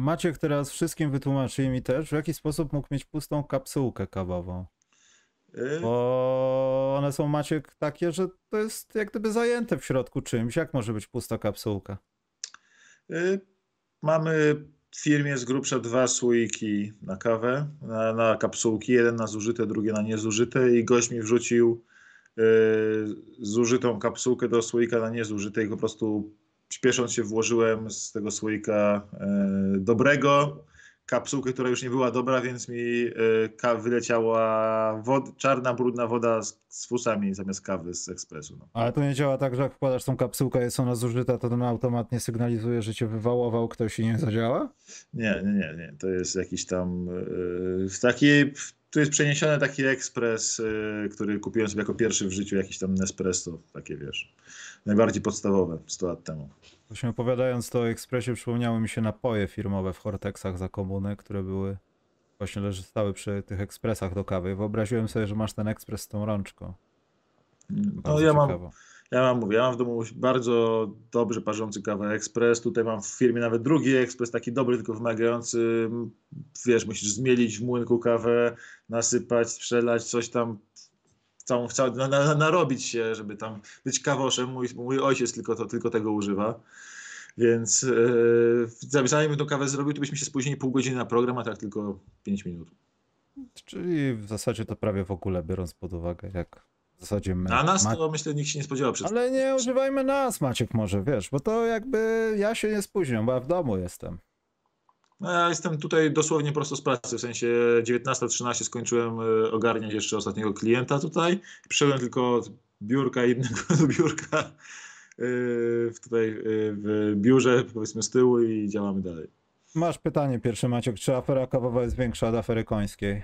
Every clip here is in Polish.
Maciek teraz wszystkim wytłumaczyli mi też, w jaki sposób mógł mieć pustą kapsułkę kawową. Y, Bo one są, Maciek, takie, że to jest jak gdyby zajęte w środku czymś. Jak może być pusta kapsułka? y, Mamy w firmie z grubsza dwa słoiki na kawę, na, na kapsułki. Jeden na zużyte, drugie na niezużyte i gość mi wrzucił y, zużytą kapsułkę do słoika na niezużyte i po prostu śpiesząc się włożyłem z tego słoika y, dobrego kapsułkę, która już nie była dobra, więc mi ka- wyleciała wod- czarna, brudna woda z, z fusami zamiast kawy z ekspresu. No. Ale to nie działa tak, że jak wkładasz tą kapsułkę, jest ona zużyta, to ten automat nie sygnalizuje, że cię wywałował ktoś i nie zadziała? Nie, nie, nie, nie. To jest jakiś tam yy, taki. Tu jest przeniesiony taki ekspres, yy, który kupiłem sobie jako pierwszy w życiu, jakiś tam Nespresso, takie wiesz, najbardziej podstawowe 100 lat temu. Właśnie opowiadając to o ekspresie, przypomniały mi się napoje firmowe w Hortexach za komuny, które były właśnie leży stały przy tych ekspresach do kawy. Wyobraziłem sobie, że masz ten ekspres z tą rączką. No Bardzo ja mam, ja mam, mówię, ja mam w domu bardzo dobrze parzący kawę ekspres. Tutaj mam w firmie nawet drugi ekspres, taki dobry, tylko wymagający. Wiesz, musisz zmielić w młynku kawę, nasypać, strzelać, coś tam całą, całą, na, na, narobić się, żeby tam być kawoszem. Mój, mój ojciec tylko, to, tylko tego używa. Więc yy, zanim tą kawę zrobił, to byśmy się spóźnili pół godziny na program, a tak tylko 5 minut. Czyli w zasadzie to prawie w ogóle, biorąc pod uwagę, jak w zasadzie my. Na nas to myślę nikt się nie spodziewał przed Ale nie używajmy nas, Maciek, może, wiesz, bo to jakby ja się nie spóźniam, bo ja w domu jestem. No ja jestem tutaj dosłownie prosto z pracy, w sensie 19.13 skończyłem y, ogarniać jeszcze ostatniego klienta tutaj. Przyszedłem tylko od biurka innego do biurka w tutaj y, w biurze, powiedzmy z tyłu i działamy dalej. Masz pytanie pierwsze, Maciek, czy afera kawowa jest większa od afery końskiej?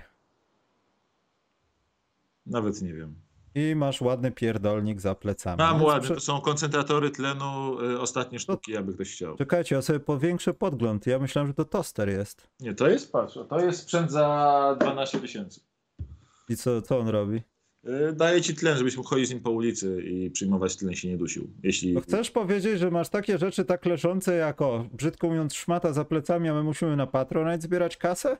Nawet nie wiem. I masz ładny pierdolnik za plecami. Mam Więc ładne, prze- to są koncentratory tlenu, y, ostatnie sztuki, aby ktoś chciał. Czekajcie, ja sobie powiększę podgląd. Ja myślałem, że to toster jest. Nie, to jest, patrz, to jest sprzęt za 12 tysięcy. I co, co on robi? Y, Daje ci tlen, żebyś mógł chodzić z nim po ulicy i przyjmować tlen się nie dusił. Jeśli... To chcesz powiedzieć, że masz takie rzeczy tak leżące jak o, brzydko mówiąc, szmata za plecami, a my musimy na Patronite zbierać kasę?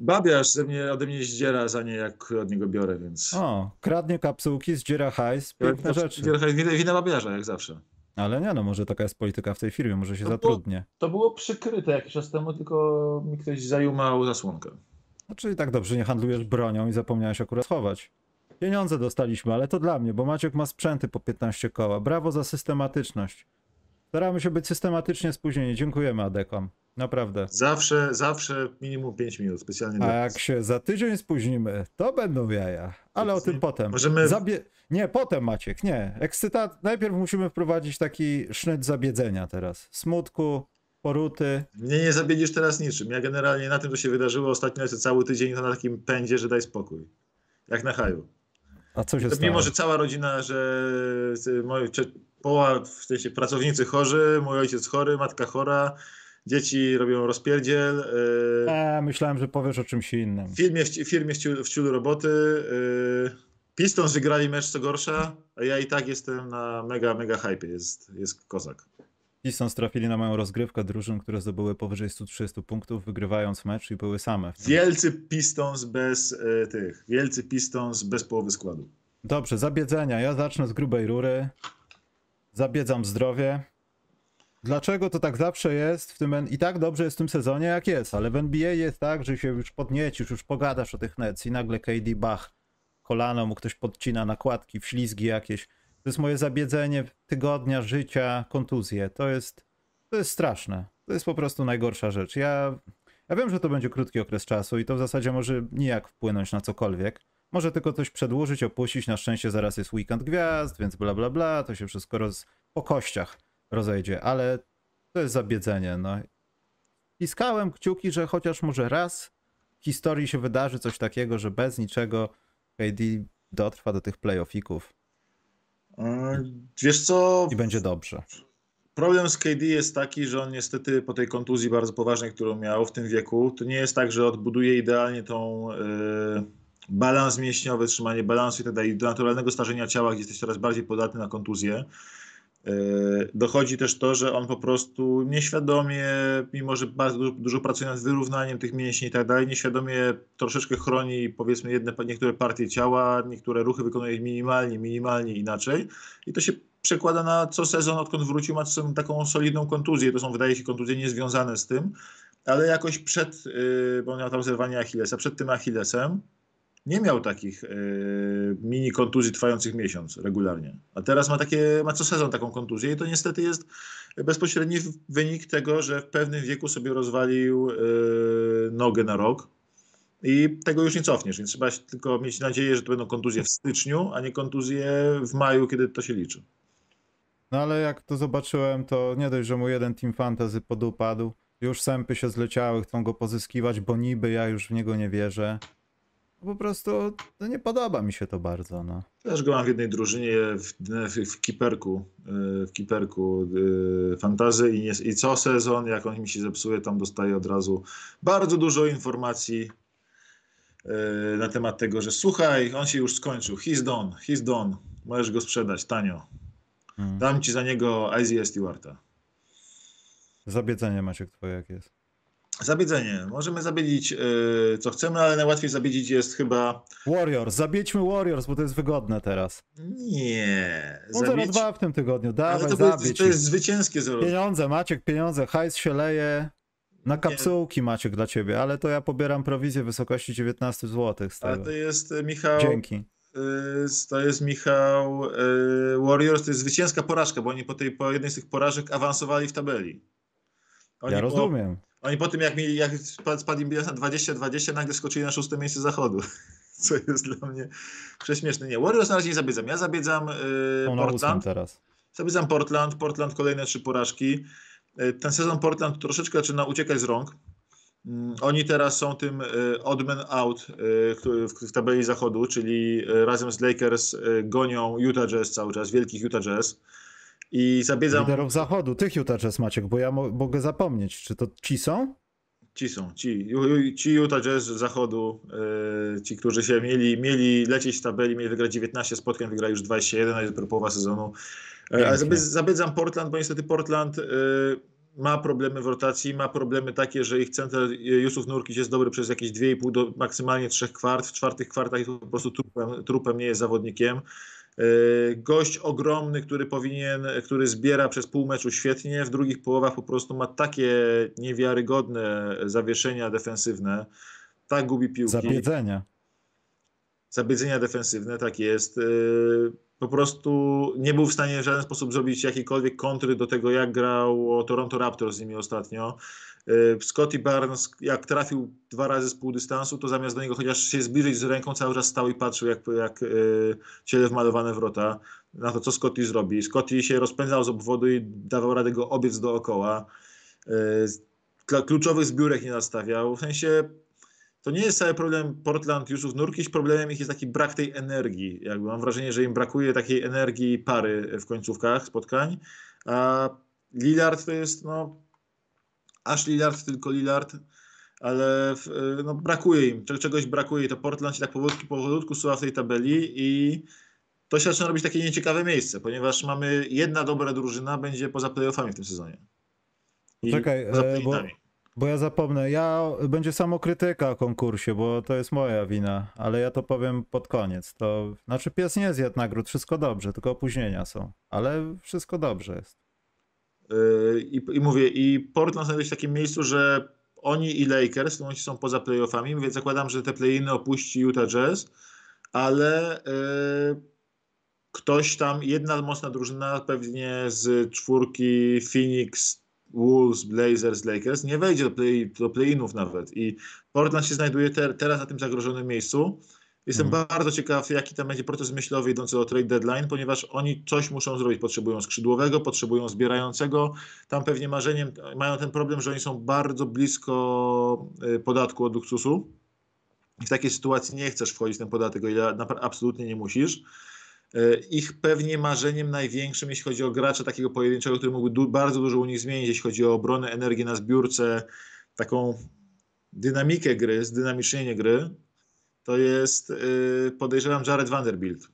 Babiarz ze mnie, ode mnie zdziera za nie, jak od niego biorę, więc... O, kradnie kapsułki, zdziera hajs, piękne rzeczy. Wina, wina babiarza, jak zawsze. Ale nie no, może taka jest polityka w tej firmie, może się No bo- zatrudnie. To było przykryte jakiś czas temu, tylko mi ktoś zajumał zasłonkę. No, czyli tak dobrze nie handlujesz bronią i zapomniałeś akurat schować. Pieniądze dostaliśmy, ale to dla mnie, bo Maciek ma sprzęty po 15 koła. Brawo za systematyczność. Staramy się być systematycznie spóźnieni. Dziękujemy Adekom. Naprawdę. Zawsze, zawsze minimum 5 minut, specjalnie A jak się za tydzień spóźnimy, to będą jaja. Ale o tym potem. Możemy- Zabie... Nie, potem Maciek, nie. Ekscytat... Najpierw musimy wprowadzić taki sznyt zabiedzenia teraz. Smutku, poruty. Mnie nie zabiedziesz teraz niczym. Ja generalnie na tym, co się wydarzyło ostatnio, lecę cały tydzień to na takim pędzie, że daj spokój. Jak na haju. A co się To stało? Mimo, że cała rodzina, że moi, połowa, w sensie pracownicy chorzy, mój ojciec chory, matka chora, dzieci robią rozpierdziel. Yy, A, myślałem, że powiesz o czymś innym. w firmie, w firmie w ciulu, roboty. Yy, Pistons wygrali mecz, co gorsza, a ja i tak jestem na mega, mega hype. Jest, jest kozak. Pistons trafili na moją rozgrywkę drużyn, które zdobyły powyżej 130 punktów, wygrywając mecz i były same. Wielcy Pistons bez y, tych. Wielcy Pistons bez połowy składu. Dobrze, zabiedzenia. Ja zacznę z grubej rury. Zabiedzam zdrowie. Dlaczego to tak zawsze jest w tym i tak dobrze jest w tym sezonie jak jest, ale w NBA jest tak, że się już podniecisz, już pogadasz o tych Nets i nagle KD Bach kolano mu ktoś podcina nakładki, wślizgi jakieś. To jest moje zabiedzenie tygodnia życia, kontuzje. To jest to jest straszne. To jest po prostu najgorsza rzecz. Ja ja wiem, że to będzie krótki okres czasu i to w zasadzie może nijak wpłynąć na cokolwiek. Może tylko coś przedłużyć, opuścić. Na szczęście zaraz jest weekend gwiazd, więc bla bla bla. To się wszystko roz... po kościach rozejdzie, ale to jest zabiedzenie. No. Piskałem kciuki, że chociaż może raz w historii się wydarzy coś takiego, że bez niczego KD dotrwa do tych playoffików Y, Wiesz co? i będzie dobrze. Problem z KD jest taki, że on niestety po tej kontuzji bardzo poważnej, którą miał w tym wieku, to nie jest tak, że odbuduje idealnie tą y, balans mięśniowy, trzymanie balansu i tak dalej, do naturalnego starzenia ciała, gdzie jesteś coraz bardziej podatny na kontuzję. Dochodzi też to, że on po prostu nieświadomie, mimo że bardzo dużo, pracuje nad wyrównaniem tych mięśni i tak dalej, nieświadomie troszeczkę chroni powiedzmy jedne, niektóre partie ciała, niektóre ruchy wykonuje minimalnie, minimalnie inaczej i to się przekłada na co sezon, odkąd wrócił, ma taką solidną kontuzję. To są, wydaje się, kontuzje niezwiązane z tym, ale jakoś przed, bo on miał tam zerwanie Achillesa, przed tym Achillesem nie miał takich yy, mini kontuzji trwających miesiąc regularnie. A teraz ma takie, ma co sezon taką kontuzję i to niestety jest bezpośredni wynik tego, że w pewnym wieku sobie rozwalił yy, nogę na rok. I tego już nie cofniesz, więc trzeba tylko mieć nadzieję, że to będą kontuzje w styczniu, a nie kontuzje w maju, kiedy to się liczy. No ale jak to zobaczyłem, to nie dość, że mu jeden Team Fantasy podupadł, już sępy się zleciały, chcą go pozyskiwać, bo niby ja już w niego nie wierzę po prostu no nie podoba mi się to bardzo. No. Też go mam w jednej drużynie w, w, w kiperku, y, w kiperku y, fantazy i, nie, i co sezon, jak on mi się zepsuje, tam dostaję od razu bardzo dużo informacji y, na temat tego, że słuchaj, on się już skończył, he's done, he's done, możesz go sprzedać tanio. Hmm. Dam ci za niego Isaiah Stewarta. Zabiedzenie Maciek twoje jak jest. Zabiedzenie. Możemy zabielić yy, co chcemy, ale najłatwiej zabielić jest chyba. Warriors. Zabiećmy Warriors, bo to jest wygodne teraz. Nie. No Zabieć... 0-2 w tym tygodniu. Dawaj, ale to, to jest zwycięskie 0 Pieniądze, Maciek, pieniądze. Hajs się leje. Na kapsułki Maciek dla ciebie, ale to ja pobieram prowizję w wysokości 19 zł z tego. Ale to jest Michał. Dzięki. To jest Michał. Warriors to jest zwycięska porażka, bo oni po, tej, po jednej z tych porażek awansowali w tabeli. Oni ja rozumiem. Oni po tym, jak, mi, jak spadł im bilans na 20-20, nagle skoczyli na szóste miejsce zachodu. Co jest dla mnie prześmieszne. Nie, Warriors na razie nie zabiedzam. Ja zabiedzam yy, Portland. teraz. Zabiedzam Portland. Portland kolejne trzy porażki. Yy, ten sezon Portland troszeczkę zaczyna uciekać z rąk. Yy, oni teraz są tym yy, odd man out yy, w, w tabeli zachodu, czyli yy, razem z Lakers gonią Utah Jazz cały czas, wielkich Utah Jazz. I zabiedzam... Liderów zachodu, tych Utah Jazz Maciek, bo ja mo mogę zapomnieć. Czy to ci są? Ci są, ci, ci Utah Jazz z zachodu, yy, ci, którzy się mieli, mieli lecieć w tabeli, mieli wygrać 19 spotkań, wygrali już 21, a jest połowa sezonu. Yy, ale zabiedzam Portland, bo niestety Portland yy, ma problemy w rotacji, ma problemy takie, że ich center Jusuf Nurkic jest dobry przez jakieś 2,5 do maksymalnie 3 kwart, w czwartych kwartach po prostu trupem, trupem nie jest zawodnikiem. Yy, gość ogromny, który powinien, który zbiera przez pół meczu świetnie, w drugich połowach po prostu ma takie niewiarygodne zawieszenia defensywne, tak gubi piłki. Zabiedzenia. Zabiedzenia defensywne, tak jest. Yy, po prostu nie był w stanie w żaden sposób zrobić jakiejkolwiek kontry do tego, jak grał Toronto Raptors z nimi ostatnio. Scotty Barnes, jak trafił dwa razy z pół dystansu, to zamiast do niego chociaż się zbliżyć z ręką, cały czas stał i patrzył, jak, jak ciele wmalowane wrota, na to, co Scotty zrobi. Scotty się rozpędzał z obwodu i dawał radę go obiec dookoła. Y, kluczowych zbiórek nie nastawiał. W sensie to nie jest cały problem Portland Jusuf Nurkic, problemem ich jest taki brak tej energii. Jakby mam wrażenie, że im brakuje takiej energii pary w końcówkach spotkań. A Lillard to jest no, aż Lillard, tylko Lillard, ale no, brakuje im, czegoś brakuje. To Portland się tak powolutku, powolutku suwa w tej tabeli i to się zaczyna robić takie nieciekawe miejsce, ponieważ mamy jedna dobra drużyna będzie poza playoffami w tym sezonie. I Czekaj, e, bo, bo, ja zapomnę, ja będzie samokrytyka o konkursie, bo to jest moja wina, ale ja to powiem pod koniec. To znaczy pies nie zjadł nagród, wszystko dobrze, tylko opóźnienia są, ale wszystko dobrze jest. Yy, I, I, mówię, i Portland znajduje się w takim miejscu, że oni i Lakers w tym momencie są poza playoffami, więc zakładam, że te play-iny opuści Utah Jazz, ale yy, ktoś tam, jedna mocna drużyna pewnie z czwórki Phoenix, Wolves, Blazers, Lakers nie wejdzie do, play, do play-inów nawet. I Portland się znajduje ter, teraz na tym zagrożonym miejscu Jestem hmm. bardzo ciekaw, jaki tam będzie proces myślowy idący o trade deadline, ponieważ oni coś muszą zrobić. Potrzebują skrzydłowego, potrzebują zbierającego. Tam pewnie marzeniem mają ten problem, że oni są bardzo blisko y, podatku od luksusu. I w takiej sytuacji nie chcesz wchodzić w ten podatek, o ile absolutnie nie musisz. Y, ich pewnie marzeniem największym, jeśli chodzi o gracza takiego pojedynczego, który mógłby du bardzo dużo u nich zmienić, jeśli chodzi o obronę, energię na zbiórce, taką dynamikę gry, zdynamicznienie gry, to jest, y, podejrzewam, Jared Vanderbilt.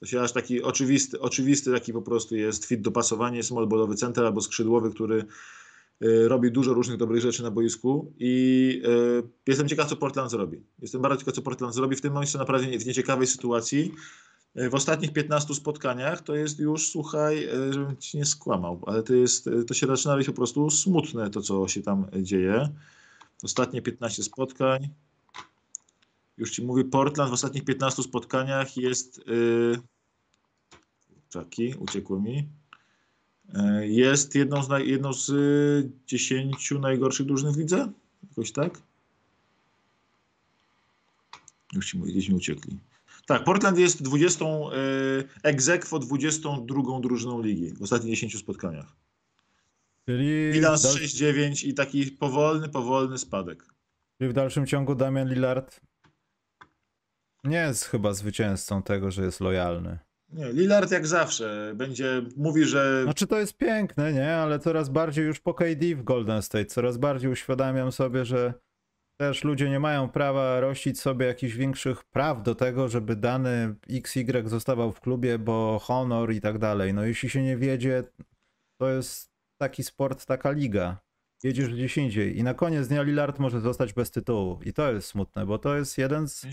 To się aż taki oczywisty, oczywisty taki po prostu jest fit dopasowanie, small ballowy center albo skrzydłowy, który y, robi dużo różnych dobrych rzeczy na boisku i y, jestem ciekaw, co Portland zrobi. Jestem bardzo ciekaw, co Portland zrobi. W tym momencie naprawdę w nieciekawej sytuacji. W ostatnich 15 spotkaniach to jest już, słuchaj, żebym ci nie skłamał, ale to jest, to się zaczyna być po prostu smutne to, co się tam dzieje. Ostatnie 15 spotkań. Już ci mówię, Portland w ostatnich 15 spotkaniach jest. Yy... Czaki, uciekło mi. Yy, Jest jedną z, naj, jedną z y, 10 najgorszych drużyn w lidze? Jakoś tak? Już ci mówię, gdzieś mi uciekli. Tak, Portland jest 20, yy, aequo 22 drużyną ligi w ostatnich 10 spotkaniach. Czyli, Bilans dal- 6-9 i taki powolny, powolny spadek. czyli w dalszym ciągu Damian Lillard nie jest chyba zwycięzcą tego, że jest lojalny. Nie, Lillard jak zawsze będzie, mówi, że Znaczy to jest piękne, nie? Ale coraz bardziej już po KD w Golden State, coraz bardziej uświadamiam sobie, że też ludzie nie mają prawa rościć sobie jakichś większych praw do tego, żeby dany XY zostawał w klubie, bo honor i tak dalej. No jeśli się nie wiedzie, to jest taki sport, taka liga. Jedziesz gdzieś indziej i na koniec dnia Lillard może zostać bez tytułu. I to jest smutne, bo to jest jeden z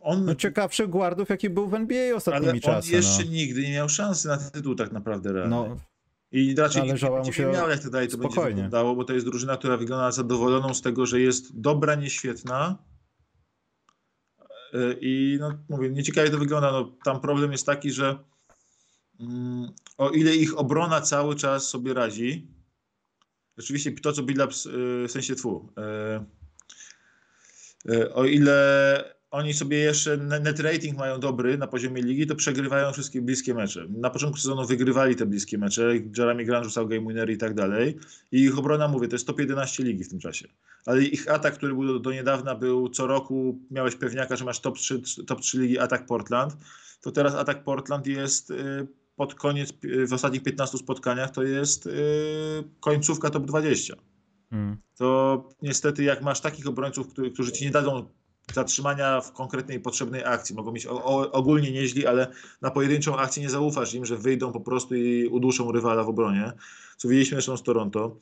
on, no, ciekawszych guardów, jaki był w NBA ale ostatnimi on czasy. jeszcze no. nigdy nie miał szansy na tytuł tak naprawdę realnie. No, I raczej się nie miał, jak to dalej to będzie spokojnie. wyglądało, bo to jest drużyna, która wygląda zadowoloną z tego, że jest dobra, nieświetna. Yy, I no, mówię, nieciekawie to wygląda. No, tam problem jest taki, że mm, o ile ich obrona cały czas sobie radzi, rzeczywiście to, co Billups, yy, w sensie twu, yy, o ile oni sobie jeszcze ne- net rating mają dobry na poziomie ligi, to przegrywają wszystkie bliskie mecze. Na początku sezonu wygrywali te bliskie mecze, Jeremy Grant rzucał game winner i tak dalej. I ich obrona, mówię, to jest top 11 ligi w tym czasie. Ale ich atak, który był do, do niedawna, był co roku, miałeś pewniaka, że masz top 3, top 3 ligi atak Portland, to teraz atak Portland jest y, pod koniec, y, w ostatnich 15 spotkaniach, to jest y, końcówka top 20 mm. to niestety jak masz takich obrońców, którzy, którzy ci nie dadzą zatrzymania w konkretnej potrzebnej akcji, mogą mieć ogólnie nieźli, ale na pojedynczą akcję nie zaufasz im, że wyjdą po prostu i uduszą rywala w obronie, co widzieliśmy zresztą z Toronto,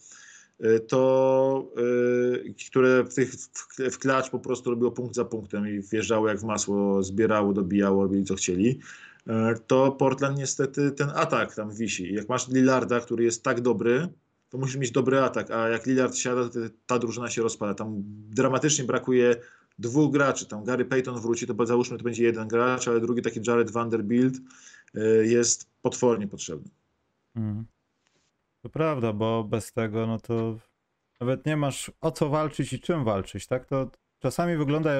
y, to y, które w, tych, w, w klacz po prostu robiło punkt za punktem i wjeżdżało jak w masło, zbierało, dobijało, robili co chcieli, y, to Portland niestety ten atak tam wisi. Jak masz Lillarda, który jest tak dobry, to musisz mieć dobry atak, a jak Lillard siada, to ta drużyna się rozpada. Tam dramatycznie brakuje dwóch graczy. Tam Gary Payton wróci, to załóżmy, to będzie jeden gracz, ale drugi taki Jared Vanderbilt y, jest potwornie potrzebny. Mm. To prawda, bo bez tego, no to nawet nie masz o co walczyć i czym walczyć, tak? To czasami wygląda.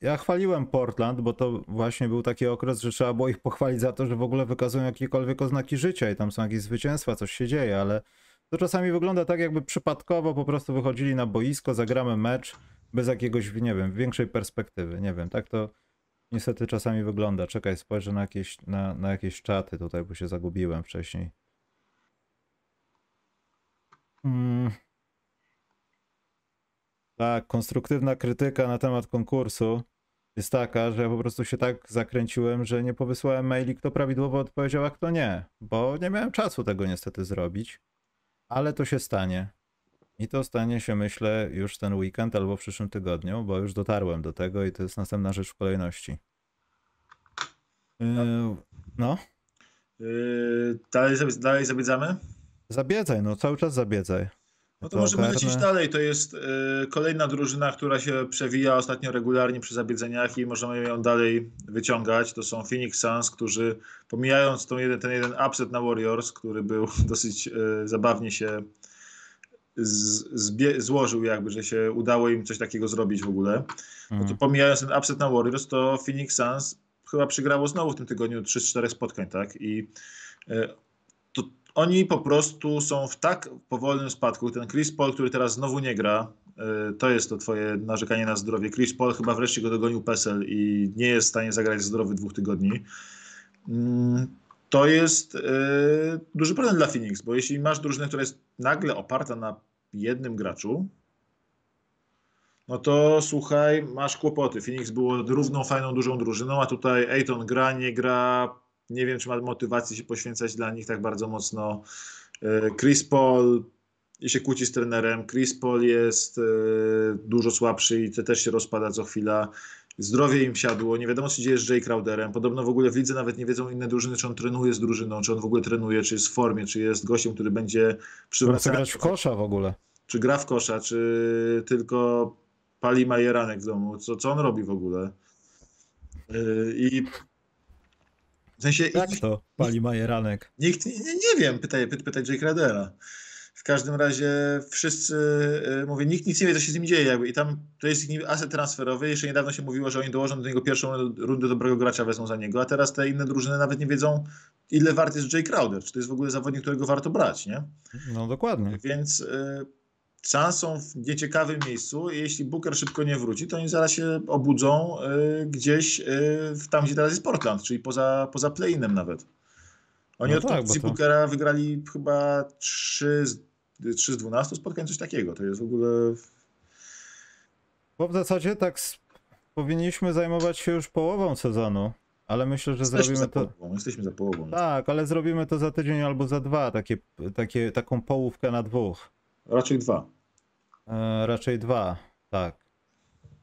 Ja chwaliłem Portland, bo to właśnie był taki okres, że trzeba było ich pochwalić za to, że w ogóle wykazują jakiekolwiek oznaki życia i tam są jakieś zwycięstwa, coś się dzieje, ale to czasami wygląda tak, jakby przypadkowo po prostu wychodzili na boisko, zagramy mecz bez jakiegoś, nie wiem, większej perspektywy. Nie wiem, tak to niestety czasami wygląda. Czekaj, spojrzę na jakieś, na, na jakieś czaty tutaj, bo się zagubiłem wcześniej. Mm. Tak, konstruktywna krytyka na temat konkursu jest taka, że ja po prostu się tak zakręciłem, że nie powysłałem maili, kto prawidłowo odpowiedział, a kto nie, bo nie miałem czasu tego niestety zrobić, ale to się stanie. I to stanie się, myślę, już ten weekend albo w przyszłym tygodniu, bo już dotarłem do tego i to jest następna rzecz w kolejności. Yy, no, Yy, dalej, dalej zabiedzamy? zabiedzaj, no cały czas zabiedzaj. No to możemy karne- lecieć dalej. To jest yy, kolejna drużyna, która się przewija ostatnio regularnie przy zabiedzeniach i możemy ją dalej wyciągać. To są Phoenix Suns, którzy pomijając jeden, ten jeden upset na Warriors, który był dosyć yy, zabawnie się zbie, złożył jakby, że się udało im coś takiego zrobić w ogóle. No to Mm. pomijając ten upset na Warriors, to Phoenix Suns chyba przegrało znowu w tym tygodniu 3 z 4 spotkań, tak? I e, to oni po prostu są w tak powolnym spadku. Ten Chris Paul, który teraz znowu nie gra, e, to jest to twoje narzekanie na zdrowie. Chris Paul chyba wreszcie go dogonił PESEL i nie jest w stanie zagrać zdrowy dwóch tygodni. To jest e, duży problem dla Phoenix, bo jeśli masz drużynę, która jest nagle oparta na jednym graczu, no to słuchaj, masz kłopoty. Phoenix było równą, fajną, dużą drużyną, a tutaj Ayton gra, nie gra, nie wiem, czy ma motywacji się poświęcać dla nich tak bardzo mocno. E, Chris Paul się kłóci z trenerem. Chris Paul jest e, dużo słabszy i to też się rozpada co chwila. Zdrowie im siadło, nie wiadomo co dzieje z Jay Crowderem. Podobno w ogóle w lidze nawet nie wiedzą inne drużyny, czy on trenuje z drużyną, czy on w ogóle trenuje, czy jest w formie, czy jest gościem, który będzie przywracać. grać w kosza w ogóle. Czy gra w kosza, czy tylko pali majeranek w domu. Co, co on robi w ogóle? Yy, I w sensie... Jak to pali majeranek? Nikt, nie, nie wiem, pytaj, pytaj Jay Crowdera. W każdym razie wszyscy, y, mówię, nikt nic nie wie, co się z nim dzieje. Jakby. I tam to jest ich aset transferowy. Jeszcze niedawno się mówiło, że oni dołożą do niego pierwszą rundę dobrego gracza, wezmą za niego, a teraz te inne drużyny nawet nie wiedzą, ile wart jest Jay Crowder. Czy to jest w ogóle zawodnik, którego warto brać, nie? No dokładnie. Więc y, Suns są w nieciekawym miejscu i jeśli Booker szybko nie wróci, to oni zaraz się obudzą y, gdzieś y, tam, gdzie teraz jest Portland, czyli poza, poza play-inem nawet. Oni no od tak, to... Bookera wygrali chyba 3 z, 3 z 12 spotkań, coś takiego. To jest w ogóle... Bo w zasadzie tak powinniśmy zajmować się już połową sezonu. Ale myślę, że Jesteśmy zrobimy to. Połową. Jesteśmy za połową. Tak, ale zrobimy to za tydzień albo za dwa, takie, takie, taką połówkę na dwóch. Raczej dwa. E, raczej dwa, tak.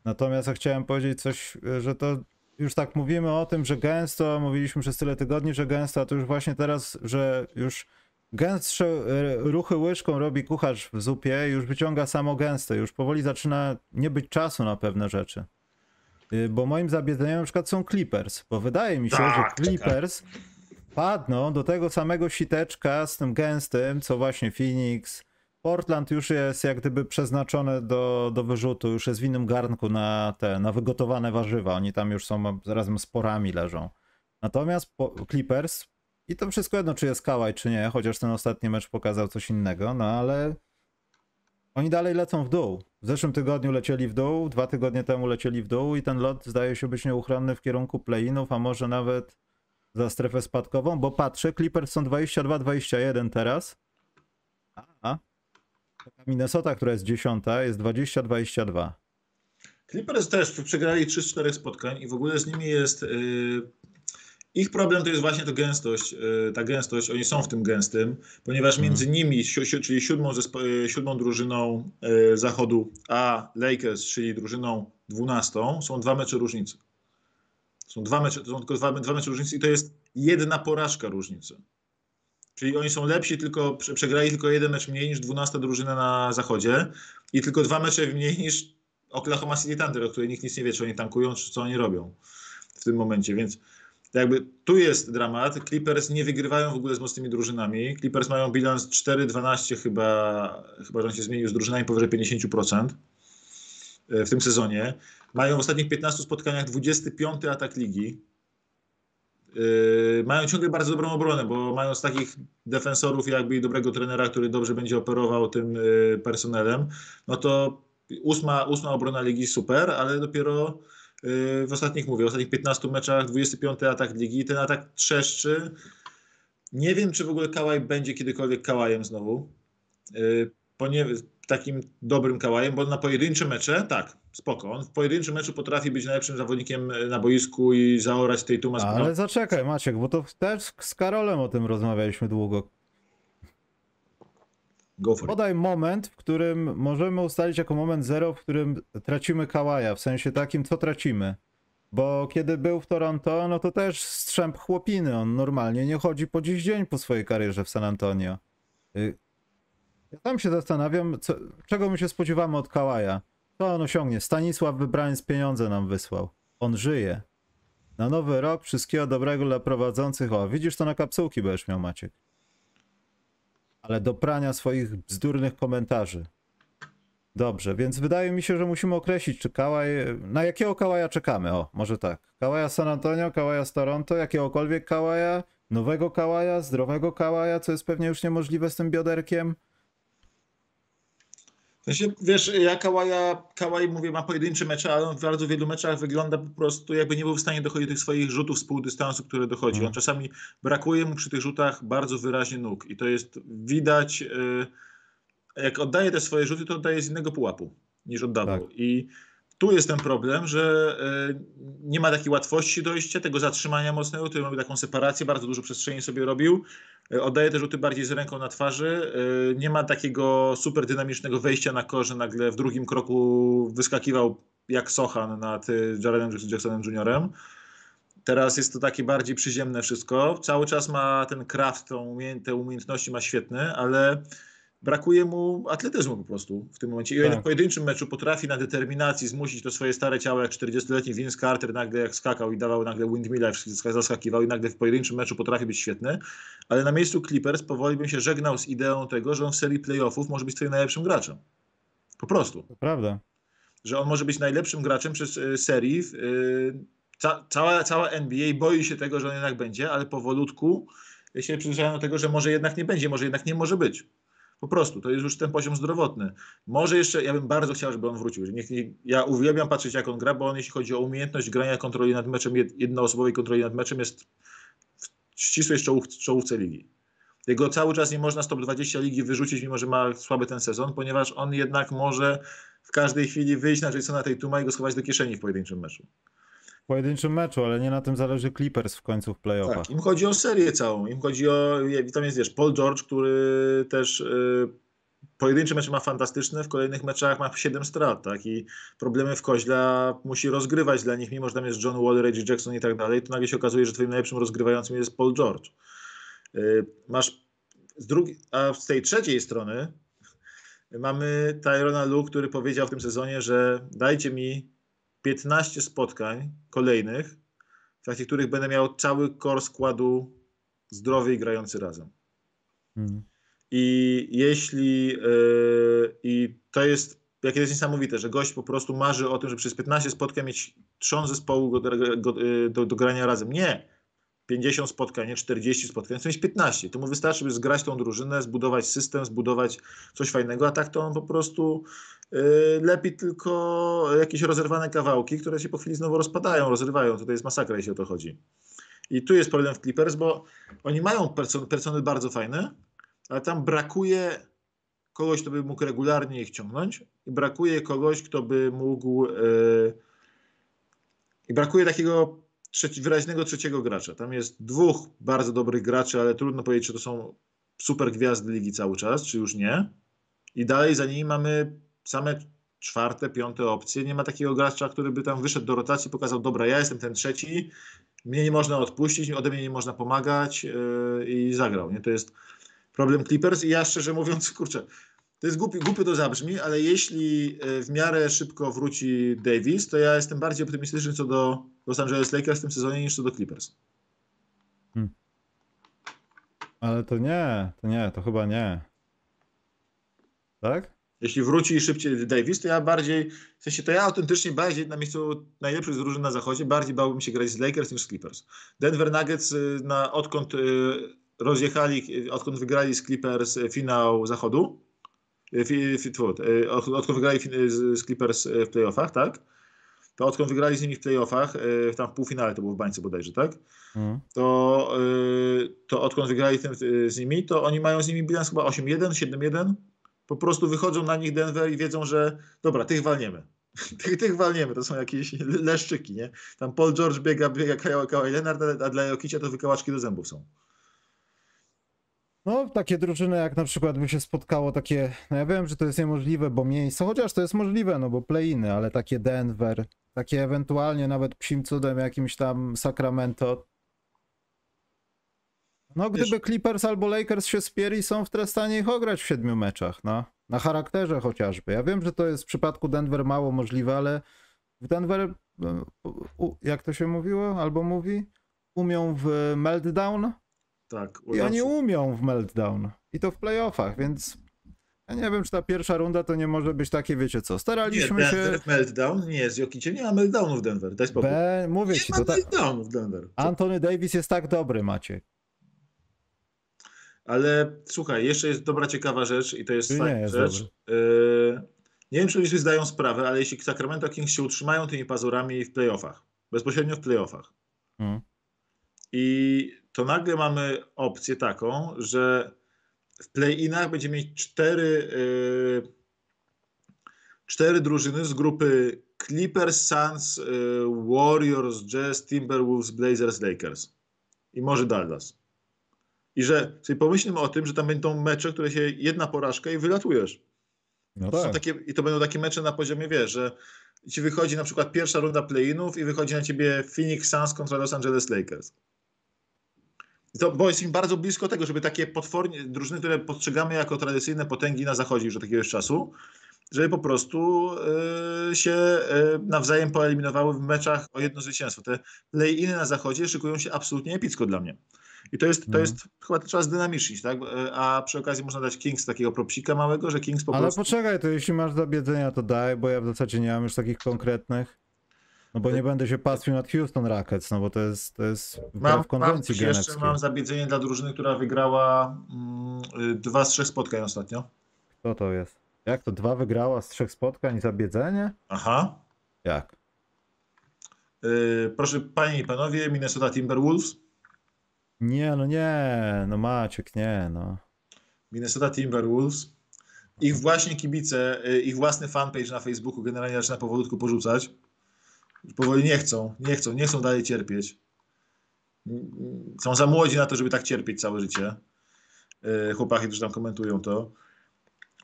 Natomiast ja chciałem powiedzieć coś, że to już tak mówimy o tym, że gęsto, mówiliśmy przez tyle tygodni, że gęsto, a to już właśnie teraz, że już gęstsze e, ruchy łyżką robi kucharz w zupie, już wyciąga samo gęste, już powoli zaczyna nie być czasu na pewne rzeczy. Y, bo moim zabiedzeniem na przykład są Clippers, bo wydaje mi się, tak, że Clippers padną do tego samego siteczka z tym gęstym, co właśnie Phoenix, Portland już jest jak gdyby przeznaczone do, do wyrzutu, już jest w innym garnku na te, na wygotowane warzywa. Oni tam już są razem z porami leżą. Natomiast Clippers i to wszystko jedno, czy jest Kawaj, czy nie, chociaż ten ostatni mecz pokazał coś innego, no ale oni dalej lecą w dół. W zeszłym tygodniu lecieli w dół, dwa tygodnie temu lecieli w dół i ten lot zdaje się być nieuchronny w kierunku play-inów, a może nawet za strefę spadkową, bo patrzę, Clippers są 22-21 teraz, Minnesota, która jest dziesiąta, jest 20-22. Clippers też przegrali 3-4 spotkań i w ogóle z nimi jest. Yy, ich problem to jest właśnie to gęstość, yy, ta gęstość. Oni są w tym gęstym, ponieważ mm. między nimi, czyli siódmą, yy, siódmą drużyną y, zachodu, a Lakers, czyli drużyną dwunastą, są dwa mecze różnicy. Są dwa mecze, to są tylko dwa, dwa mecze różnicy i to jest jedna porażka różnicy. Czyli oni są lepsi, tylko przegrali tylko jeden mecz mniej niż 12 drużyna na zachodzie i tylko dwa mecze mniej niż Oklahoma City Thunder, o której nikt nic nie wie, czy oni tankują, czy co oni robią w tym momencie, więc jakby tu jest dramat. Clippers nie wygrywają w ogóle z mocnymi drużynami. Clippers mają bilans 4-12 chyba, chyba że on się zmienił z drużynami powyżej 50% e, w tym sezonie. Mają w ostatnich 15 spotkaniach 25 atak ligi. Yy, mają ciągle bardzo dobrą obronę, bo mają z takich defensorów jakby i dobrego trenera, który dobrze będzie operował tym yy, personelem, no to ósma, ósma obrona ligi super, ale dopiero yy, w ostatnich, mówię, ostatnich 15 meczach 25 atak ligi, ten atak trzeszczy. Nie wiem, czy w ogóle Kałaj będzie kiedykolwiek Kałajem znowu, ponieważ takim dobrym kałajem, bo na pojedyncze mecze, tak, spoko. On w pojedynczym meczu potrafi być najlepszym zawodnikiem na boisku i zaorać tej Tumas. Ale zaczekaj Maciek, bo to też z Karolem o tym rozmawialiśmy długo. Go for Podaj it. moment, w którym możemy ustalić jako moment zero, w którym tracimy kałaja, w sensie takim, co tracimy. Bo kiedy był w Toronto, no to też strzęp chłopiny. On normalnie nie chodzi po dziś dzień po swojej karierze w San Antonio. Y, ja tam się zastanawiam, co, czego my się spodziewamy od Kałaja. Co on osiągnie? Stanisław Wybraniec pieniądze nam wysłał. On żyje. Na nowy rok wszystkiego dobrego dla prowadzących. O, widzisz to na kapsułki będziesz miał Maciek. Ale do prania swoich bzdurnych komentarzy. Dobrze, więc wydaje mi się, że musimy określić, czy Kałaj... Na jakiego Kałaja czekamy? O, może tak. Kałaja San Antonio, Kałaja z Toronto, jakiegokolwiek Kałaja, nowego Kałaja, zdrowego Kałaja, co jest pewnie już niemożliwe z tym bioderkiem. Sensie, wiesz, ja Kałaja, Kałaj, mówię, ma pojedyncze mecze, ale on w bardzo wielu meczach wygląda po prostu jakby nie był w stanie dochodzić do tych swoich rzutów z pół dystansu, które dochodzi. On mhm. czasami brakuje mu przy tych rzutach bardzo wyraźnie nóg i to jest widać, y, jak oddaje te swoje rzuty, to oddaje z innego pułapu niż oddawał. Tak. I tu jest ten problem, że e, nie ma takiej łatwości dojścia, tego zatrzymania mocnego, który robi taką separację, bardzo dużo przestrzeni sobie robił. E, oddaje te rzuty bardziej z ręką na twarzy. E, nie ma takiego super dynamicznego wejścia na korze. Nagle w drugim kroku wyskakiwał jak Sochan nad Jaredem Jacksonem Jr. Teraz jest to takie bardziej przyziemne wszystko. Cały czas ma ten craft, tą te umiejętności ma świetne, ale brakuje mu atletyzmu po prostu w tym momencie. I tak. w pojedynczym meczu potrafi na determinacji zmusić to swoje stare ciało, jak 40-letni Vince Carter nagle jak skakał i dawał nagle windmilla, zaskakiwał i nagle w pojedynczym meczu potrafi być świetny, ale na miejscu Clippers powoli bym się żegnał z ideą tego, że on w serii playoffów może być twoim najlepszym graczem. Po prostu. To prawda. Że on może być najlepszym graczem przez y, serii. Y, ca cała, cała NBA boi się tego, że on jednak będzie, ale powolutku się przyzwyczajają do tego, że może jednak nie będzie, może jednak nie może być. Po prostu, to jest już ten poziom zdrowotny. Może jeszcze, ja bym bardzo chciał, żeby on wrócił. Niech, niech, ja uwielbiam patrzeć, jak on gra, bo on, jeśli chodzi o umiejętność grania kontroli nad meczem, jednoosobowej kontroli nad meczem, jest w ścisłej czołów, czołówce ligi. Jego cały czas nie można z top 20 ligi wyrzucić, mimo że ma słaby ten sezon, ponieważ on jednak może w każdej chwili wyjść na Jasona tej tuma i go schować do kieszeni w pojedynczym meczu pojedynczym meczu, ale nie na tym zależy Clippers w końcu w playoffach. Tak, im chodzi o serię całą, im chodzi o, tam jest wiesz, Paul George, który też yy, pojedyncze mecze ma fantastyczne, w kolejnych meczach ma 7 strat, tak, i problemy w koźle musi rozgrywać dla nich, mimo że tam jest John Wall, Reggie Jackson i tak dalej, to nagle się okazuje, że twoim najlepszym rozgrywającym jest Paul George. Yy, masz z drugiej, a z tej trzeciej strony mamy Tyrona Lu, który powiedział w tym sezonie, że dajcie mi 15 spotkań kolejnych, w trakcie których będę miał cały kor składu zdrowy i grający razem. Hmm. I jeśli yy, i to jest, jakie jest niesamowite, że gość po prostu marzy o tym, że przez 15 spotkań mieć trzon zespołu do, do, do, do grania razem. Nie 50 spotkań, nie 40 spotkań, chcę mieć 15. To mu wystarczy, by zgrać tą drużynę, zbudować system, zbudować coś fajnego, a tak to on po prostu yy, lepi tylko jakieś rozerwane kawałki, które się po chwili znowu rozpadają, rozrywają. Tutaj jest masakra, jeśli o to chodzi. I tu jest problem w Clippers, bo oni mają person persony bardzo fajne, ale tam brakuje kogoś, kto by mógł regularnie ich ciągnąć i brakuje kogoś, kto by mógł yy, i brakuje takiego trzeci, wyraźnego trzeciego gracza. Tam jest dwóch bardzo dobrych graczy, ale trudno powiedzieć, czy to są super gwiazdy ligi cały czas, czy już nie. I dalej za nimi mamy same czwarte, piąte opcje. Nie ma takiego gracza, który by tam wyszedł do rotacji, pokazał, dobra, ja jestem ten trzeci, mnie nie można odpuścić, ode mnie nie można pomagać yy, i zagrał. Nie? To jest problem Clippers i ja szczerze mówiąc, kurczę, to jest głupie, głupio to zabrzmi, ale jeśli e, w miarę szybko wróci Davis, to ja jestem bardziej optymistyczny co do Los Angeles Lakers w tym sezonie niż co do Clippers. Hmm. Ale to nie, to nie, to chyba nie. Tak? Jeśli wróci szybciej Davis, to ja bardziej, w sensie to ja autentycznie bardziej na miejscu najlepszych drużyn na zachodzie, bardziej bałbym się grać z Lakers niż z Clippers. Denver Nuggets, y, na, odkąd y, rozjechali, odkąd wygrali z Clippers finał zachodu, odkąd wygrali z Clippers w playoffach, tak? To odkąd wygrali z nimi w playoffach, e, tam w półfinale to było w bańce bodajże, tak? Mhm. To, to odkąd wygrali ten, z nimi, to oni mają z nimi bilans chyba 8-1, 7-1. Po prostu wychodzą na nich Denver i wiedzą, że dobra, tych walniemy. tych, tych walniemy, to są jakieś leszczyki, nie? Tam Paul George biega, biega Kawhi Leonard, a dla Jokicia to wykałaczki do zębów są. No, takie drużyny jak na przykład by się spotkało takie, no ja wiem, że to jest niemożliwe, bo miejsce, chociaż to jest możliwe, no bo play-iny, ale takie Denver, takie ewentualnie nawet psim cudem jakimś tam Sacramento. No, gdyby Wiesz, Clippers albo Lakers się spieri, są w stanie ich ograć w siedmiu meczach, no. Na charakterze chociażby. Ja wiem, że to jest w przypadku Denver mało możliwe, ale w Denver, jak to się mówiło, albo mówi, umią w meltdown, tak. I oni umią w meltdown. I to w playoffach, więc ja nie wiem, czy ta pierwsza runda to nie może być takie, wiecie co, staraliśmy nie, Denver się... meltdown? Nie, z Jokiciem nie ma meltdownu w Denver, daj spokój. Be, mówię nie ci, ma to tak... w Denver. Co? Anthony Davis jest tak dobry, macie. Ale słuchaj, jeszcze jest dobra, ciekawa rzecz i to jest fajna rzecz. Yy, nie wiem, czy ludzie zdają sprawę, ale jeśli Sacramento Kings się utrzymają tymi pazurami w playoffach, bezpośrednio w playoffach, hmm. i to nagle mamy opcję taką, że w play-inach będziemy mieć cztery, yy, cztery drużyny z grupy Clippers, Suns, y, Warriors, Jazz, Timberwolves, Blazers, Lakers. I może Dallas. I że sobie pomyślmy o tym, że tam będą mecze, które się jedna porażka i wylatujesz. No tak. takie, I to będą takie mecze na poziomie, wiesz, że ci wychodzi na przykład pierwsza runda play-inów i wychodzi na ciebie Phoenix Suns kontra Los Angeles Lakers. To, bo jest im bardzo blisko tego, żeby takie potwornie, drużyny, które postrzegamy jako tradycyjne potęgi na zachodzie już od jakiegoś czasu, żeby po prostu y, się y, nawzajem poeliminowały w meczach o jedno zwycięstwo. Te play-iny na zachodzie szykują się absolutnie epicko dla mnie. I to jest, to Mhm. jest chyba trzeba zdynamicznić, tak? Y, A przy okazji można dać Kings takiego propsika małego, że Kings po Ale prostu... poczekaj, to jeśli masz zabiedzenia, to daj, bo ja w zasadzie nie mam już takich konkretnych. No bo nie będę się pastwił nad Houston Rockets, no bo to jest, to jest Mam, mam konwencji też jeszcze mam zabiedzenie dla drużyny, która wygrała mm, y, dwa z trzech spotkań ostatnio. Kto to jest? Jak to? Dwa wygrała z trzech spotkań i zabiedzenie? Aha. Jak? Y, proszę panie i panowie, Minnesota Timberwolves. Nie, no nie, no Maciek, nie, no. Minnesota Timberwolves. Ich właśnie kibice, y, ich własny fanpage na Facebooku generalnie zaczyna powolutku porzucać. Powoli nie chcą, nie chcą, nie chcą dalej cierpieć. Są za młodzi na to, żeby tak cierpieć całe życie. Y, Chłopaki, którzy tam komentują to.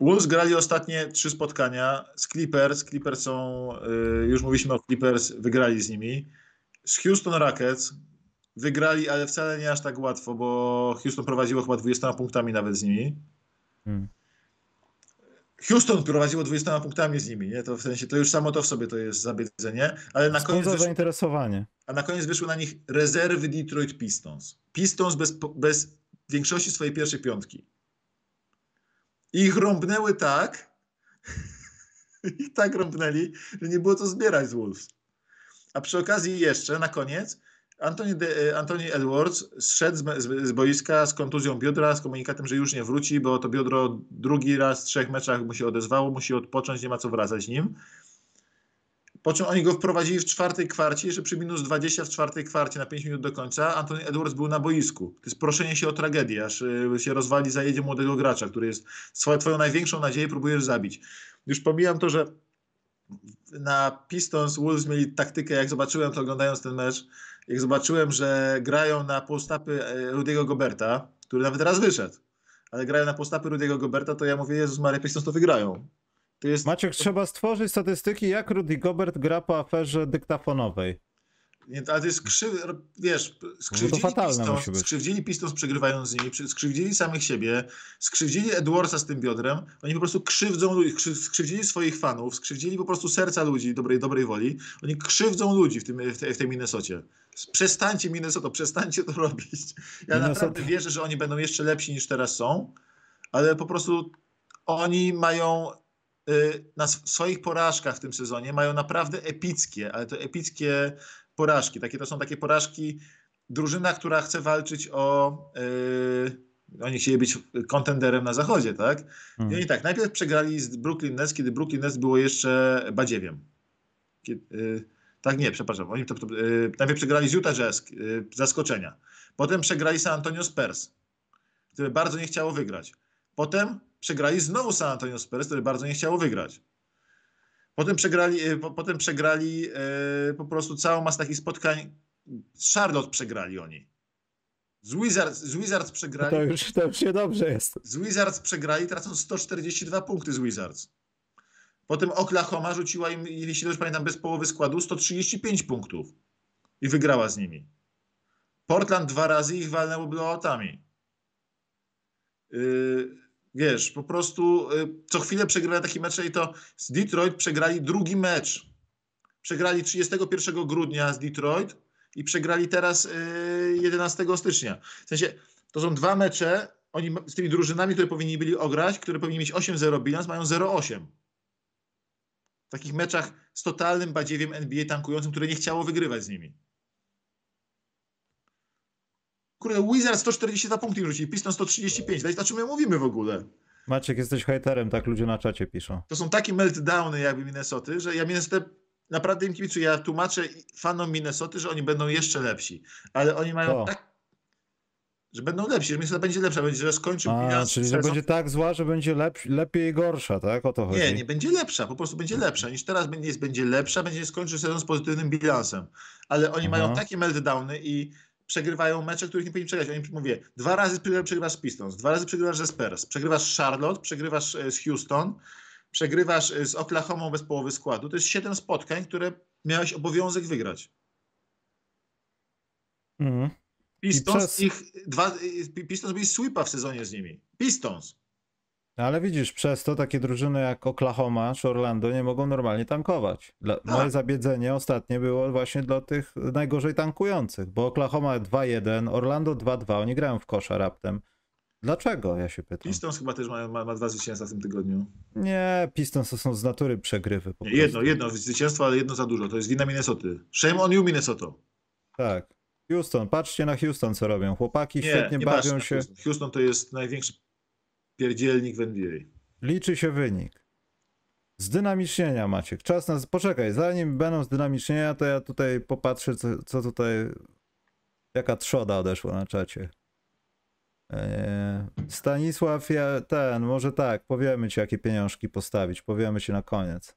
Wolves grali ostatnie trzy spotkania z Clippers. Clippers są, y, już mówiliśmy o Clippers, wygrali z nimi. Z Houston Rockets wygrali, ale wcale nie aż tak łatwo, bo Houston prowadziło chyba 20 punktami nawet z nimi. Hmm. Houston prowadziło 20 punktami z nimi, nie? To w sensie, to już samo to w sobie to jest zabiedzenie, ale na koniec, wyszło, zainteresowanie? a na koniec wyszły na nich rezerwy Detroit Pistons. Pistons bez, bez większości swojej pierwszej piątki. I ich rąbnęły tak, ich tak rąbnęli, że nie było co zbierać z Wolves. A przy okazji jeszcze, na koniec, Anthony, De, Anthony Edwards zszedł z, z, z boiska z kontuzją biodra, z komunikatem, że już nie wróci, bo to biodro drugi raz w trzech meczach mu się odezwało, musi odpocząć, nie ma co wracać nim. Po czym oni go wprowadzili w czwartej kwarcie, że przy minus 20 w czwartej kwarcie na 5 minut do końca Anthony Edwards był na boisku. To jest proszenie się o tragedię, aż y, się rozwali, zajedzie młodego gracza, który jest swoją, twoją największą nadzieję próbujesz zabić. Już pomijam to, że na Pistons Wolves mieli taktykę, jak zobaczyłem to oglądając ten mecz, jak zobaczyłem, że grają na postapy e, Rudiego Goberta, który nawet raz wyszedł, ale grają na postapy Rudiego Goberta, to ja mówię, Jezus Maria, Pistons to wygrają. To jest, Maciek, trzeba stworzyć statystyki, jak Rudy Gobert gra po aferze dyktafonowej. Nie, ale to jest krzyw, wiesz, skrzywdzili, No Pistons, skrzywdzili Pistons przegrywając z nimi, skrzywdzili samych siebie, skrzywdzili Edwardsa z tym biodrem, oni po prostu krzywdzą ludzi, krzy- skrzywdzili swoich fanów, skrzywdzili po prostu serca ludzi dobrej, dobrej woli, oni krzywdzą ludzi w, tym, w, tej, w tej Minnesocie. Przestańcie Minnesota, przestańcie to robić. Ja Minnesota- naprawdę wierzę, że oni będą jeszcze lepsi niż teraz są, ale po prostu oni mają y, na sw- swoich porażkach w tym sezonie mają naprawdę epickie, ale to epickie porażki. Takie to są takie porażki. Drużyna, która chce walczyć o. Yy, oni chcieli być kontenderem na zachodzie, tak? I Hmm. oni tak, najpierw przegrali z Brooklyn Nets, kiedy Brooklyn Nets było jeszcze badziewiem. Kiedy, yy, tak, nie, przepraszam. Oni to, to, yy, najpierw przegrali z Utah Jazz, yy, zaskoczenia. Potem przegrali San Antonio Spurs, które bardzo nie chciało wygrać. Potem przegrali znowu San Antonio Spurs, które bardzo nie chciało wygrać. Potem przegrali, y, po, potem przegrali y, po prostu całą masę takich spotkań. Z Charlotte przegrali oni. Z Wizards, z Wizards przegrali. To już, to już niedobrze jest. Z Wizards przegrali, tracą 142 punkty z Wizards. Potem Oklahoma rzuciła im, jeśli dobrze pamiętam, bez połowy składu 135 punktów. I wygrała z nimi. Portland dwa razy ich walnęło blowoutami. Yy, wiesz, po prostu yy, co chwilę przegrywają takie mecze i to z Detroit przegrali drugi mecz. Przegrali 31 grudnia z Detroit i przegrali teraz yy, 11 stycznia. W sensie, to są dwa mecze, oni z tymi drużynami, które powinni byli ograć, które powinni mieć 8-0 bilans, mają 0-8. W takich meczach z totalnym badziewiem NBA tankującym, które nie chciało wygrywać z nimi. Kurde, Wizards 142 punkty im rzucili, Piston 135. Daj, O czym my mówimy w ogóle? Maciek, jesteś hejterem, tak ludzie na czacie piszą. To są takie meltdowny jakby Minnesoty, że ja Minnesotę naprawdę im kibicuję. Ja tłumaczę fanom Minnesoty, że oni będą jeszcze lepsi. Ale oni mają O. tak... że będą lepsi, że Minnesota będzie lepsza, będzie, że skończy A, bilans czyli że będzie tak zła, że będzie lep, lepiej i gorsza, tak? O to chodzi. Nie, nie będzie lepsza, po prostu będzie lepsza niż teraz będzie, jest, będzie lepsza, będzie skończył sezon z pozytywnym bilansem. Ale oni Aha. mają takie meltdowny i przegrywają mecze, których nie powinni przegrać. Oni mówię, dwa razy przegrywa- przegrywasz z Pistons, dwa razy przegrywasz ze Spurs, przegrywasz z Charlotte, przegrywasz e, z Houston, przegrywasz e, z Oklahoma bez połowy składu. To jest siedem spotkań, które miałeś obowiązek wygrać. Mhm. Pistons przez- ich dwa, e, Pistons byli sweepa w sezonie z nimi. Pistons. Ale widzisz, przez to takie drużyny jak Oklahoma czy Orlando nie mogą normalnie tankować. Dla, Moje zabiedzenie ostatnie było właśnie dla tych najgorzej tankujących, bo Oklahoma 2-1, Orlando 2-2, oni grają w kosza raptem. Dlaczego, ja się pytam. Pistons chyba też ma, ma, ma dwa zwycięstwa w tym tygodniu. Nie, Pistons to są z natury przegrywy po Nie, prostu. jedno, jedno zwycięstwo, ale jedno za dużo. To jest wina Minnesoty. Shame on you, Minnesota. Tak. Houston, patrzcie na Houston, co robią. Chłopaki świetnie nie bawią się, Houston. Houston to jest największy pierdzielnik w NBA. liczy się wynik. Zdynamicznienia, Maciek. Czas na... Poczekaj, zanim będą zdynamicznienia, to ja tutaj popatrzę, co, co tutaj... Jaka trzoda odeszła na czacie. Eee, Stanisław, ja, ten, może tak, powiemy ci, jakie pieniążki postawić. Powiemy ci na koniec.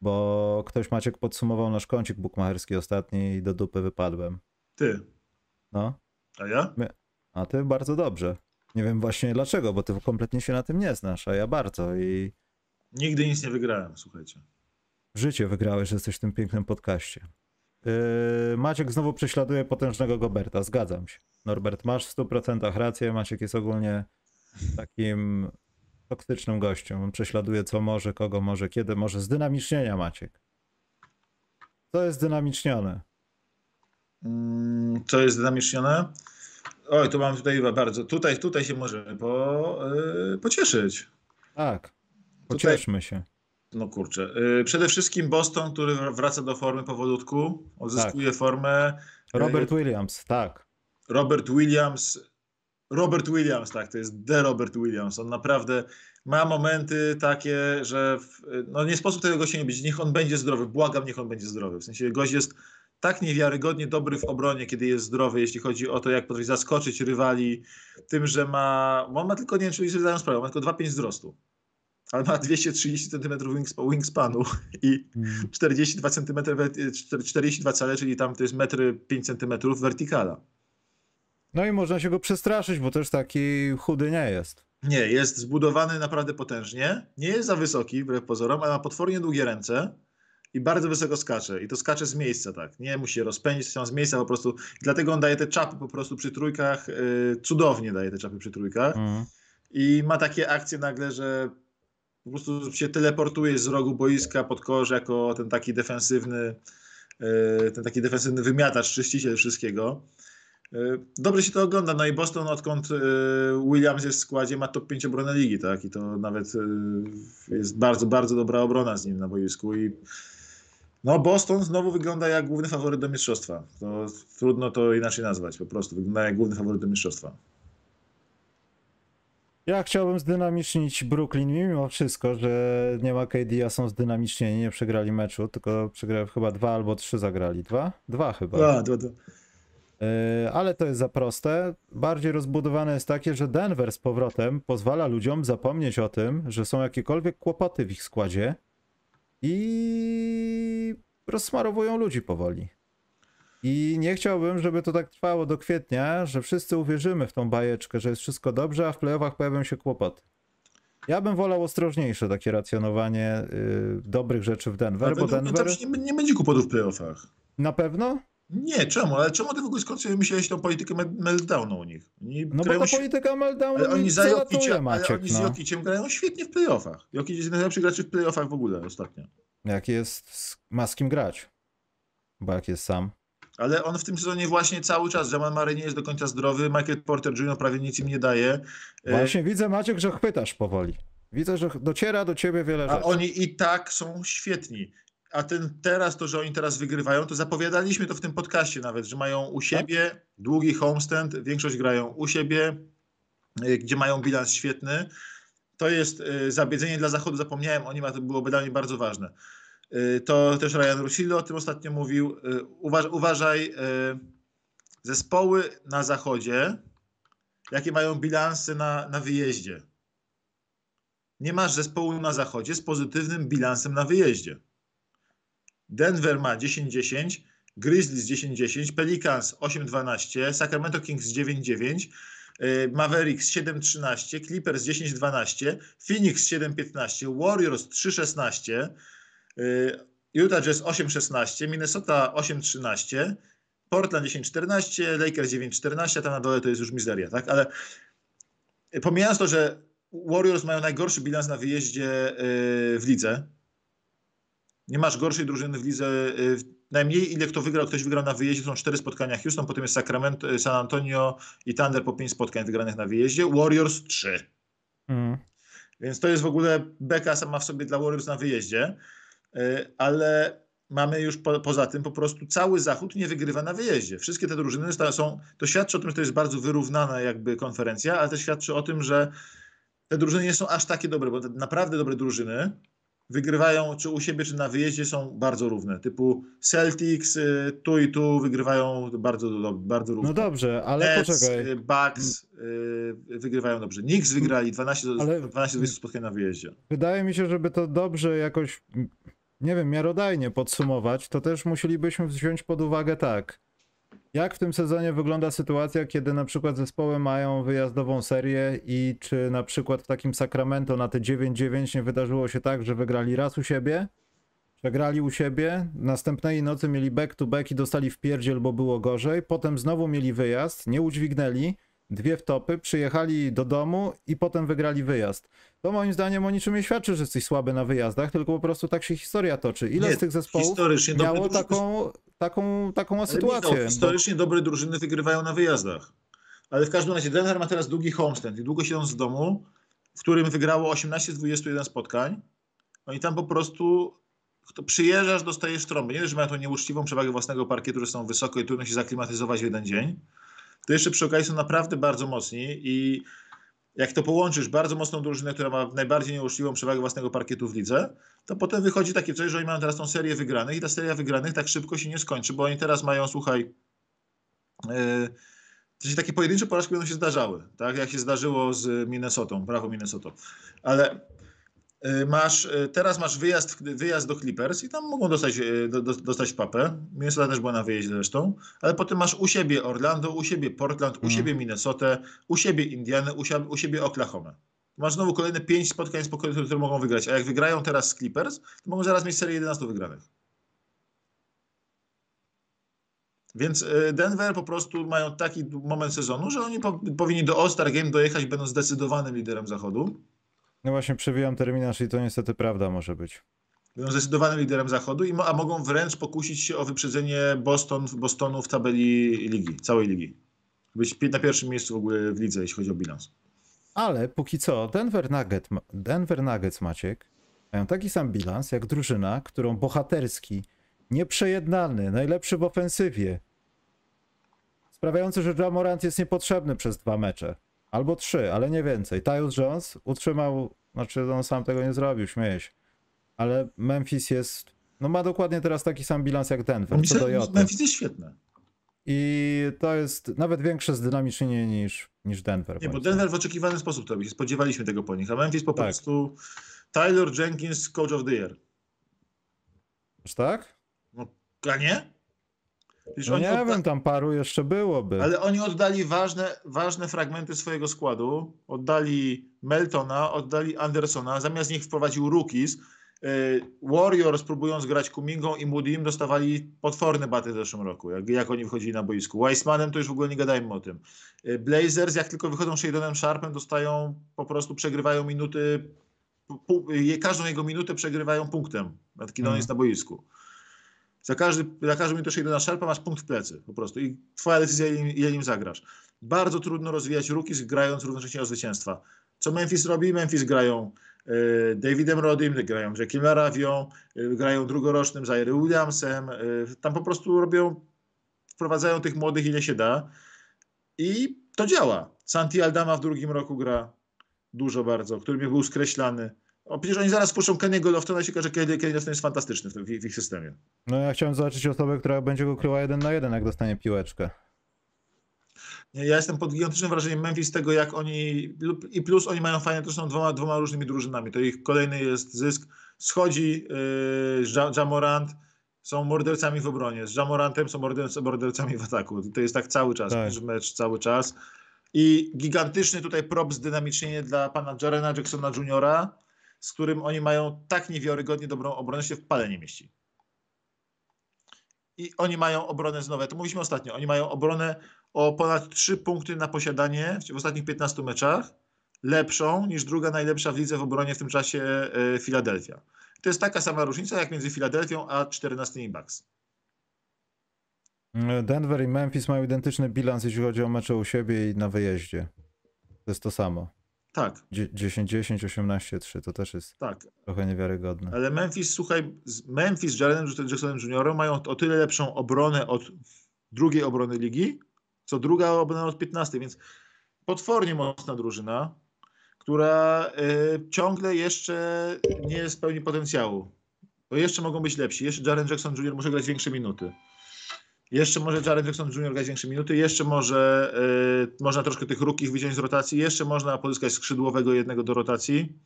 Bo ktoś, Maciek, podsumował nasz kącik bukmacherski ostatni i do dupy wypadłem. Ty, No, a ja? a ty bardzo dobrze. Nie wiem właśnie dlaczego, bo ty kompletnie się na tym nie znasz, a ja bardzo i Nigdy nic nie wygrałem, słuchajcie. życie wygrałeś, że jesteś w tym pięknym podcaście. Yy, Maciek znowu prześladuje potężnego Goberta, zgadzam się. Norbert, masz w 100% rację, Maciek jest ogólnie takim toksycznym gościem. On prześladuje co może, kogo może, kiedy może. Zdynamicznienia, Maciek. Co jest dynamicznione? Mm, Co jest dynamicznione? Oj, tu mam tutaj bardzo. Tutaj, tutaj się możemy po, yy, pocieszyć. Tak, Tutaj- pocieszmy się. No kurczę. Yy, przede wszystkim Boston, który wraca do formy powolutku, odzyskuje Tak. formę. Robert Williams, tak. Robert Williams. Robert Williams, tak, to jest The Robert Williams. On naprawdę ma momenty takie, że w, no nie sposób tego gościa nie być. Niech on będzie zdrowy. Błagam, niech on będzie zdrowy. W sensie gość jest tak niewiarygodnie dobry w obronie, kiedy jest zdrowy, jeśli chodzi o to, jak potrafi zaskoczyć rywali, tym, że ma. On ma tylko, nie wiem, czy sobie zdają sprawę, ma tylko 2,5 wzrostu. Ale ma 230 cm wingspa- wingspanu i 42 cm, 42 cale, czyli tam to jest 1,5 cm wertykala. No i można się go przestraszyć, bo też taki chudy nie jest. Nie, jest zbudowany naprawdę potężnie. Nie jest za wysoki, wbrew pozorom, ale ma potwornie długie ręce i bardzo wysoko skacze. I to skacze z miejsca, tak. Nie musi się rozpędzić, są z miejsca po prostu. Dlatego on daje te czapy po prostu przy trójkach. Yy, cudownie daje te czapy przy trójkach. Mhm. I ma takie akcje nagle, że po prostu się teleportuje z rogu boiska pod kosz jako ten taki defensywny, yy, ten taki defensywny wymiatacz, czyściciel wszystkiego. Yy, Dobrze się to ogląda. No i Boston, odkąd yy, Williams jest w składzie, ma top 5 obronę ligi, tak? I to nawet yy, jest bardzo, bardzo dobra obrona z nim na boisku. I no, Boston znowu wygląda jak główny faworyt do mistrzostwa. Trudno to inaczej nazwać, po prostu. Wygląda jak główny faworyt do mistrzostwa. Ja chciałbym zdynamicznić Brooklyn mimo wszystko, że nie ma KD, a są zdynamicznieni, nie przegrali meczu, tylko przegrali chyba dwa albo trzy zagrali. Dwa? Dwa chyba. A, to, to. Yy, ale to jest za proste. Bardziej rozbudowane jest takie, że Denver z powrotem pozwala ludziom zapomnieć o tym, że są jakiekolwiek kłopoty w ich składzie i rozsmarowują ludzi powoli. I nie chciałbym, żeby to tak trwało do kwietnia, że wszyscy uwierzymy w tą bajeczkę, że jest wszystko dobrze, a w playoffach pojawią się kłopoty. Ja bym wolał ostrożniejsze takie racjonowanie yy, dobrych rzeczy w Denver, Ale bo według mnie Denver tam nie, nie będzie kłopotów w playoffach. na pewno Nie, czemu? Ale czemu ty w ogóle myślałeś tą politykę mel- meltdownu u nich? Oni No bo ta polityka meltdownu ale oni za Jokiciem, ale Maciek, oni z no. Jokiciem grają świetnie w playoffach. Jokic jest najlepszy graczy w playoffach w ogóle ostatnio. Jak jest, z- ma z kim grać. Bo jak jest sam. Ale on w tym sezonie właśnie cały czas, Jamal Murray nie jest do końca zdrowy, Michael Porter Jr. prawie nic im nie daje. E, Właśnie widzę, Maciek, że chwytasz powoli. Widzę, że dociera do ciebie wiele A rzeczy. oni i tak są świetni. A ten teraz, to, że oni teraz wygrywają, to zapowiadaliśmy to w tym podcaście nawet, że mają u siebie długi homestand, większość grają u siebie, y, gdzie mają bilans świetny. To jest y, zabiedzenie dla Zachodu, zapomniałem o nim, a to byłoby dla mnie bardzo ważne. Y, To też Ryan Russillo o tym ostatnio mówił. Y, Uważ, uważaj, zespoły na Zachodzie jakie mają bilansy na, na wyjeździe. Nie masz zespołu na zachodzie z pozytywnym bilansem na wyjeździe. Denver ma 10-10, Grizzlies 10-10, Pelicans 8-12, Sacramento Kings 9-9, y, Mavericks 7-13, Clippers 10-12, Phoenix 7-15, Warriors 3-16, y, Utah Jazz 8-16, Minnesota 8-13, Portland 10-14, Lakers 9-14, a tam na dole to jest już mizeria, tak? Ale pomijając to, że Warriors mają najgorszy bilans na wyjeździe y, w lidze, nie masz gorszej drużyny w lidze. Najmniej ile kto wygrał, ktoś wygrał na wyjeździe, to są cztery spotkania Houston, potem jest Sacramento, San Antonio i Thunder po pięć spotkań wygranych na wyjeździe, Warriors trzy. Mm. Więc to jest w ogóle beka sama w sobie dla Warriors na wyjeździe, y, ale mamy już po, poza tym po prostu cały Zachód nie wygrywa na wyjeździe. Wszystkie te drużyny są, to świadczy o tym, że to jest bardzo wyrównana jakby konferencja, ale też świadczy o tym, że te drużyny nie są aż takie dobre, bo naprawdę dobre drużyny wygrywają czy u siebie, czy na wyjeździe są bardzo równe. Typu Celtics y, tu i tu wygrywają bardzo, bardzo równo. No dobrze, ale Nets, poczekaj. Y, Bucks y, wygrywają dobrze. Knicks wygrali 12 do, ale... 12 20 spotkań na wyjeździe. Wydaje mi się, żeby to dobrze jakoś, nie wiem, miarodajnie podsumować, to też musielibyśmy wziąć pod uwagę tak. Jak w tym sezonie wygląda sytuacja, kiedy na przykład zespoły mają wyjazdową serię i czy na przykład w takim Sacramento na te 9-9 nie wydarzyło się tak, że wygrali raz u siebie, przegrali u siebie, następnej nocy mieli back-to-back i dostali w pierdziel, bo było gorzej, potem znowu mieli wyjazd, nie udźwignęli, dwie wtopy, przyjechali do domu i potem wygrali wyjazd. To moim zdaniem o niczym nie świadczy, że jesteś słaby na wyjazdach, tylko po prostu tak się historia toczy. Ile nie, z tych zespołów miało taką, taką, taką sytuację? No, historycznie bo... dobre drużyny wygrywają na wyjazdach. Ale w każdym razie Denver ma teraz długi homestand i długo siedząc w domu, w którym wygrało 18 z 21 spotkań. Oni tam po prostu to przyjeżdżasz, dostajesz trąbę. Nie, że mają tą nieuczciwą przewagę własnego parkietu, że są wysoko i trudno się zaklimatyzować w jeden dzień to jeszcze przy okazji są naprawdę bardzo mocni i jak to połączysz bardzo mocną drużynę, która ma najbardziej nieuczciwą przewagę własnego parkietu w lidze, to potem wychodzi takie coś, że oni mają teraz tą serię wygranych i ta seria wygranych tak szybko się nie skończy, bo oni teraz mają, słuchaj, yy, takie pojedyncze porażki będą się zdarzały, tak jak się zdarzyło z Minnesotą, brawo Minnesota. Ale masz, y, teraz masz wyjazd, wyjazd do Clippers i tam mogą dostać, y, do, dostać papę. Minnesota też była na wyjeździe zresztą, ale potem masz u siebie Orlando, u siebie Portland, u mm. siebie Minnesotę, u siebie Indianę, u, siebie, u siebie Oklahoma. Masz znowu kolejne pięć spotkań, które, które mogą wygrać. A jak wygrają teraz z Clippers, to mogą zaraz mieć serię 11 wygranych. Więc Denver po prostu mają taki moment sezonu, że oni po, powinni do All-Star Game dojechać, będą zdecydowanym liderem zachodu. No właśnie, przewijam terminarz i to niestety prawda może być. Będą zdecydowanym liderem zachodu, i a mogą wręcz pokusić się o wyprzedzenie Boston, Bostonu w tabeli ligi, całej ligi. Być na pierwszym miejscu w ogóle w lidze, jeśli chodzi o bilans. Ale póki co, Denver, Nugget, Denver Nuggets, Maciek, mają taki sam bilans jak drużyna, którą bohaterski, nieprzejednany, najlepszy w ofensywie, sprawiający, że Jamorant jest niepotrzebny przez dwa mecze. Albo trzy, ale nie więcej. Tyus Jones utrzymał, znaczy on sam tego nie zrobił, śmieję się. Ale Memphis jest, no ma dokładnie teraz taki sam bilans jak Denver, co do Joty. Memphis jest świetne. I to jest nawet większe zdynamicznienie niż, niż Denver. Nie, bo Denver w oczekiwany sposób to robi. Spodziewaliśmy tego po nich, a Memphis po tak. prostu Tyler Jenkins, coach of the year. Aż tak? No, a nie? No nie odda... wiem, tam paru jeszcze byłoby. Ale oni oddali ważne, ważne fragmenty swojego składu. Oddali Meltona, oddali Andersona, zamiast nich wprowadził rookies. E, Warriors próbując grać Kumingą i Moody'm dostawali potworne baty w zeszłym roku, jak, jak oni wychodzili na boisku. Weissmanem to już w ogóle nie gadajmy o tym. E, Blazers jak tylko wychodzą Shadonem Sharpem dostają, po prostu przegrywają minuty, każdą jego minutę przegrywają punktem, kiedy mm. on jest na boisku. Za każdy, za każdą minutę jeszcze na szarpa masz punkt w plecy po prostu i twoja decyzja, ile nim zagrasz. Bardzo trudno rozwijać rookies grając równocześnie o zwycięstwa. Co Memphis robi? Memphis grają y, Davidem Rodim, grają Jackiem Laravią, y, grają drugorocznym Zaire Williamsem. Y, tam po prostu robią, wprowadzają tych młodych ile się da i to działa. Santi Aldama w drugim roku gra dużo bardzo, który był skreślany. O, przecież oni zaraz puszczą Kenny'ego Loftona i się okaże, że Kenny Lofton jest fantastyczny w, w, w, ich systemie. No ja chciałem zobaczyć osobę, która będzie go kryła jeden na jeden, jak dostanie piłeczkę. Nie, Ja jestem pod gigantycznym wrażeniem Memphis tego, jak oni. I plus oni mają fajnie, to są dwoma, dwoma różnymi drużynami. To ich kolejny jest zysk. Schodzi yy, Ja- Jamorant, są mordercami w obronie. Z Jamorantem są morderc- mordercami w ataku. To jest tak cały czas, Tak. mecz cały czas. I gigantyczny tutaj prop zdynamicznienie dla pana Jarena Jacksona Jr., z którym oni mają tak niewiarygodnie dobrą obronę, że się w pale nie mieści. I oni mają obronę znowu, to mówiliśmy ostatnio, oni mają obronę o ponad 3 punkty na posiadanie w ostatnich 15 meczach, lepszą niż druga najlepsza w lidze w obronie w tym czasie e, Philadelphia. To jest taka sama różnica jak między Filadelfią a 14 Bucks. Denver i Memphis mają identyczny bilans, jeśli chodzi o mecze u siebie i na wyjeździe. To jest to samo. Tak, Dzie- 10-10, 18-3, to też jest tak. trochę niewiarygodne. Ale Memphis, słuchaj, Memphis z Jarenem Jacksonem Jr. mają o tyle lepszą obronę od drugiej obrony ligi, co druga obrona od 15, więc potwornie mocna drużyna, która y, ciągle jeszcze nie spełni potencjału. Bo jeszcze mogą być lepsi. Jeszcze Jaren Jackson Jr. może grać większe minuty. Jeszcze może Jaren Jackson Jr. grać większe minuty. Jeszcze może y, można troszkę tych rukich wyciąć z rotacji. Jeszcze można pozyskać skrzydłowego jednego do rotacji.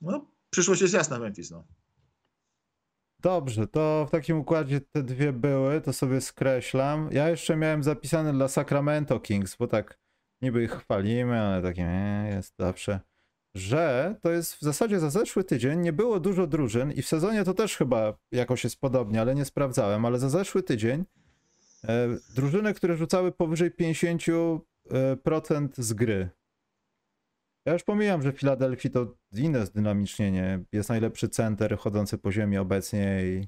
No, przyszłość jest jasna Memphis, no. Dobrze, to w takim układzie te dwie były, to sobie skreślam. Ja jeszcze miałem zapisane dla Sacramento Kings, bo tak niby ich chwalimy, ale takie nie, jest zawsze. Że to jest w zasadzie za zeszły tydzień nie było dużo drużyn i w sezonie to też chyba jakoś jest podobnie, ale nie sprawdzałem, ale za zeszły tydzień e, drużyny, które rzucały powyżej 50% z gry. Ja już pomijam, że w Filadelfii to inne zdynamicznienie. Jest najlepszy center chodzący po ziemi obecnie i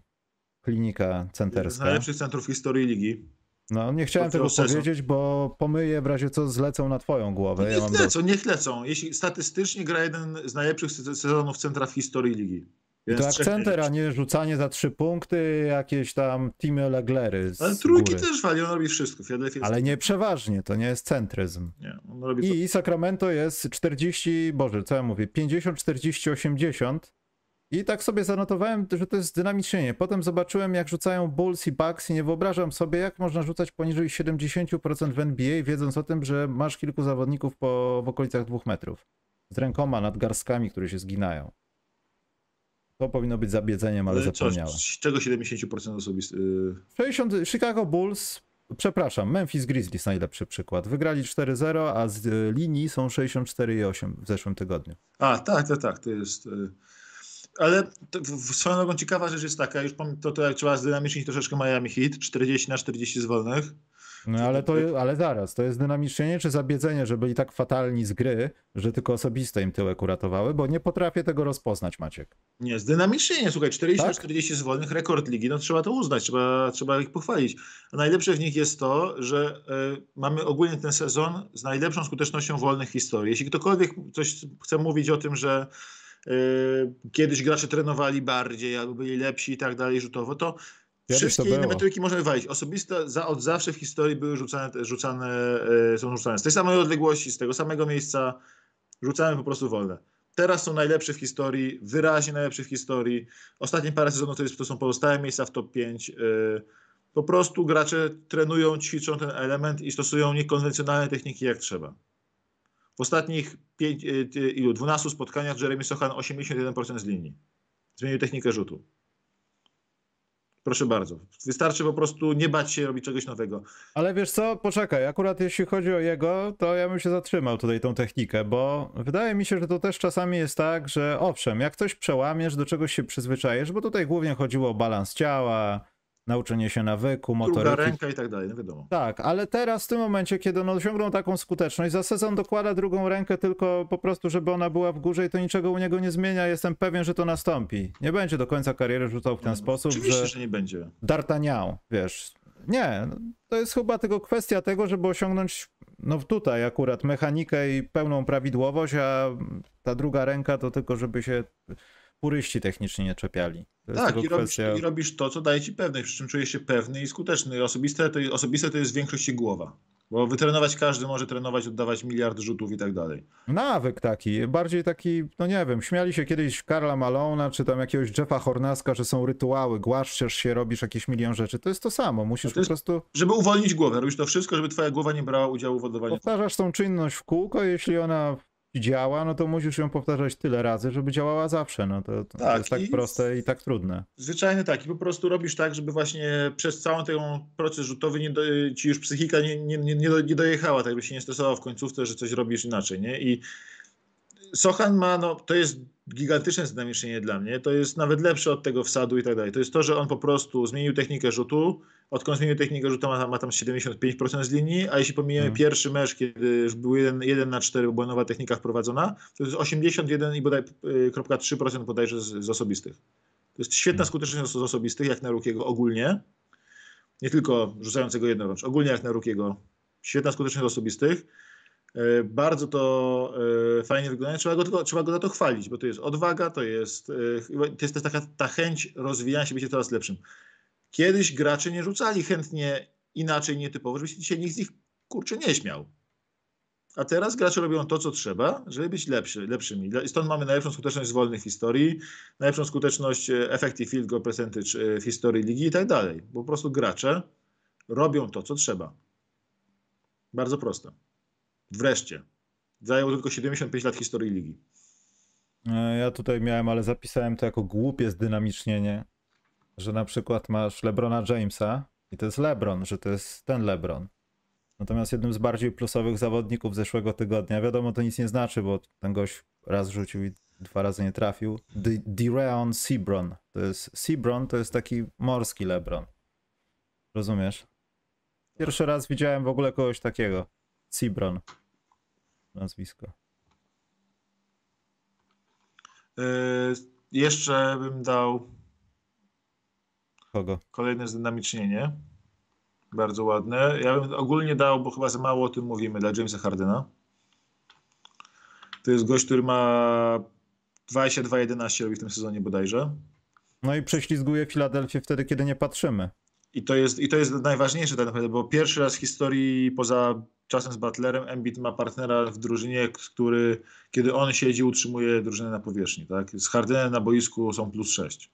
klinika Z centerska. najlepszych centrów historii ligi. No, nie chciałem tego sezon. powiedzieć, bo pomyję w razie co zlecą na twoją głowę. Ja Niech do... lecą, niech lecą. Jeśli statystycznie gra jeden z najlepszych se- sezonów centra w historii ligi. To akcenter, a nie rzucanie za trzy punkty, jakieś tam teamy Leglery Ale trójki góry. też wali, on robi wszystko. Ale nie przeważnie, to nie jest centryzm. Nie, robi to. I Sacramento jest 40, boże, co ja mówię, 50, 40, 80. I tak sobie zanotowałem, że to jest dynamicznienie. Potem zobaczyłem, jak rzucają Bulls i Bucks i nie wyobrażam sobie, jak można rzucać poniżej 70% w NBA, wiedząc o tym, że masz kilku zawodników po, w okolicach dwóch metrów. Z rękoma nad garstkami, które się zginają. To powinno być zabiedzeniem, ale zapomniałem. z czego 70% osobist? Yy, 60, Chicago Bulls, przepraszam, Memphis Grizzlies najlepszy przykład. Wygrali 4-0, a z y, linii są 64,8 w zeszłym tygodniu. A, tak, tak, tak, to jest. yy. Ale w, swoją drogą ciekawa rzecz jest taka, już to, to jak trzeba zdynamicznić troszeczkę Miami Heat, 40 na 40 z wolnych. No ale to, ale zaraz, to jest dynamicznienie czy zabiedzenie, że byli tak fatalni z gry, że tylko osobiste im tyłek uratowały, bo nie potrafię tego rozpoznać, Maciek. Nie, zdynamicznie, słuchaj, 40 na Tak? 40 z wolnych, rekord ligi, no trzeba to uznać, trzeba, trzeba ich pochwalić. A najlepsze w nich jest to, że y, mamy ogólnie ten sezon z najlepszą skutecznością wolnych historii. Jeśli ktokolwiek coś chce mówić o tym, że kiedyś gracze trenowali bardziej albo byli lepsi i tak dalej rzutowo, to Kiedyś wszystkie to inne metryki można wywalić. Osobiste za, od zawsze w historii były rzucane, rzucane y, są rzucane z tej samej odległości, z tego samego miejsca, rzucamy po prostu wolne. Teraz są najlepsze w historii, wyraźnie najlepsze w historii. Ostatnie parę sezonów to, jest, to są pozostałe miejsca w top 5. Yy, Po prostu gracze trenują, ćwiczą ten element i stosują niekonwencjonalne techniki jak trzeba. W ostatnich pięć, yy, ilu, 12 spotkaniach Jeremy Sochan 81% z linii. Zmienił technikę rzutu. Proszę bardzo. Wystarczy po prostu nie bać się robić czegoś nowego. Ale wiesz co, poczekaj, akurat jeśli chodzi o jego, to ja bym się zatrzymał tutaj tą technikę, bo wydaje mi się, że to też czasami jest tak, że owszem, jak coś przełamiesz, do czegoś się przyzwyczajesz, bo tutaj głównie chodziło o balans ciała, nauczenie się nawyku, Druga motoryki. ręka i tak dalej, no wiadomo. Tak, ale teraz w tym momencie, kiedy on osiągnął taką skuteczność, za sezon dokłada drugą rękę tylko po prostu, żeby ona była w górze i to niczego u niego nie zmienia. Jestem pewien, że to nastąpi. Nie będzie do końca kariery rzucał w ten sposób, Oczywiście, że że nie będzie. D'Artagnan, wiesz. Nie, no, to jest chyba tylko kwestia tego, żeby osiągnąć, no tutaj akurat mechanikę i pełną prawidłowość, a ta druga ręka to tylko, żeby się puryści techniczni nie czepiali. To Tak, i robisz, kwestia... i robisz to, co daje ci pewność, przy czym czujesz się pewny i skuteczny. Osobiste to, osobiste to jest w większości głowa. Bo wytrenować każdy może trenować, oddawać miliard rzutów i tak dalej. Nawyk taki, bardziej taki, no nie wiem, śmiali się kiedyś Karla Malona, czy tam jakiegoś Jeffa Hornaska, że są rytuały, głaszczesz się, robisz jakieś milion rzeczy. To jest to samo, musisz to jest, po prostu... Żeby uwolnić głowę, robisz to wszystko, żeby twoja głowa nie brała udziału w oddawaniu. Powtarzasz tą czynność w kółko, jeśli ona działa, no to musisz ją powtarzać tyle razy, żeby działała zawsze. No to, to, Tak, jest tak i- proste i tak trudne. Zwyczajny taki, po prostu robisz tak, żeby właśnie przez cały ten proces rzutowy nie do, ci już psychika nie, nie, nie, nie do- nie dojechała, tak żeby się nie stresował w końcówce, że coś robisz inaczej, nie? I Sochan ma, no to jest gigantyczne zdynamicznienie dla mnie, to jest nawet lepsze od tego wsadu i tak dalej. To jest to, że on po prostu zmienił technikę rzutu, odkąd zmienił technikę rzutu ma, ma tam 75% z linii, a jeśli pomijamy Mhm. pierwszy mecz, kiedy już był 1, 1 na 4, bo była nowa technika wprowadzona, to jest 81 i bodaj y, kropka 3% bodajże z, z osobistych. To jest świetna Mhm. skuteczność z osobistych, jak na Rukiego ogólnie. Nie tylko rzucającego jednorącz, ogólnie jak na Rukiego. Świetna skuteczność z osobistych. E, Bardzo to e, fajnie wygląda. Trzeba go, trzeba go za to chwalić, bo to jest odwaga, to jest, e, to jest też taka ta chęć rozwijania się, bycie coraz lepszym. Kiedyś gracze nie rzucali chętnie inaczej, nietypowo, żeby się dzisiaj nikt z nich kurczę nie śmiał. A teraz gracze robią to, co trzeba, żeby być lepszy, lepszymi. Stąd mamy najlepszą skuteczność z wolnych historii, najlepszą skuteczność effective field goal percentage w historii ligi i tak dalej. Po prostu gracze robią to, co trzeba. Bardzo proste. Wreszcie. Zajęło tylko 75 lat historii ligi. E, Ja tutaj miałem, ale zapisałem to jako głupie zdynamicznienie, że na przykład masz LeBrona Jamesa i to jest LeBron, że to jest ten LeBron. Natomiast jednym z bardziej plusowych zawodników zeszłego tygodnia, wiadomo, to nic nie znaczy, bo ten gość raz rzucił i dwa razy nie trafił. De- Dereon Sebron. To jest Sebron, to jest taki morski LeBron. Rozumiesz? Pierwszy raz widziałem w ogóle kogoś takiego. Sebron. Nazwisko. Yy, jeszcze bym dał Kogo? kolejne zdynamicznienie. Bardzo ładne. Ja bym ogólnie dał, bo chyba za mało o tym mówimy, dla Jamesa Hardena. To jest gość, który ma 22-11 robi w tym sezonie bodajże. No i prześlizguje Filadelfię wtedy, kiedy nie patrzymy. I to jest, i to jest najważniejsze tak naprawdę, bo pierwszy raz w historii poza czasem z Butlerem Embiid ma partnera w drużynie, który kiedy on siedzi, utrzymuje drużynę na powierzchni. Tak? Z Hardenem na boisku są plus 6.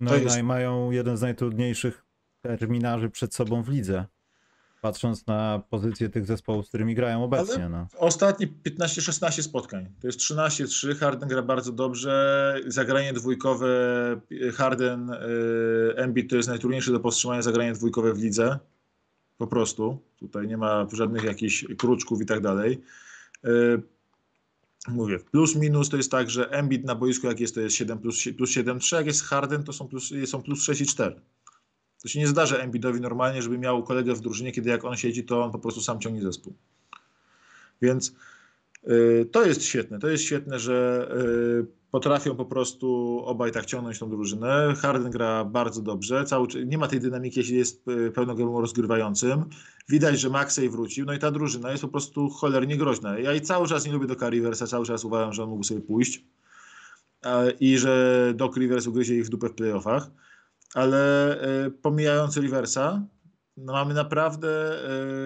No To i jest- mają jeden z najtrudniejszych terminarzy przed sobą w lidze. Patrząc na pozycję tych zespołów, z którymi grają obecnie. No. Ostatnie 15-16 spotkań. To jest 13-3. Harden gra bardzo dobrze. Zagranie dwójkowe Harden, y, Embiid to jest najtrudniejsze do powstrzymania zagranie dwójkowe w lidze. Po prostu. Tutaj nie ma żadnych jakichś kruczków i tak dalej. Y, Mówię, plus minus to jest tak, że Embiid na boisku jak jest, to jest 7 plus, plus 7, 3, jak jest Harden, to są plus, są plus 6 i 4. To się nie zdarza Embiidowi normalnie, żeby miał kolegę w drużynie, kiedy jak on siedzi, to on po prostu sam ciągnie zespół. Więc to jest świetne. To jest świetne, że y, potrafią po prostu obaj tak ciągnąć tą drużynę. Harden gra bardzo dobrze. Cały, nie ma tej dynamiki, jeśli jest y, pełnogębą rozgrywającym. Widać, że Maxey wrócił. No i ta drużyna jest po prostu cholernie groźna. Ja i cały czas nie lubię Doka Riversa. Cały czas uważam, że on mógł sobie pójść. I że Doc Rivers ugryzie ich w dupę w playoffach. Ale y, pomijając Riversa, no mamy naprawdę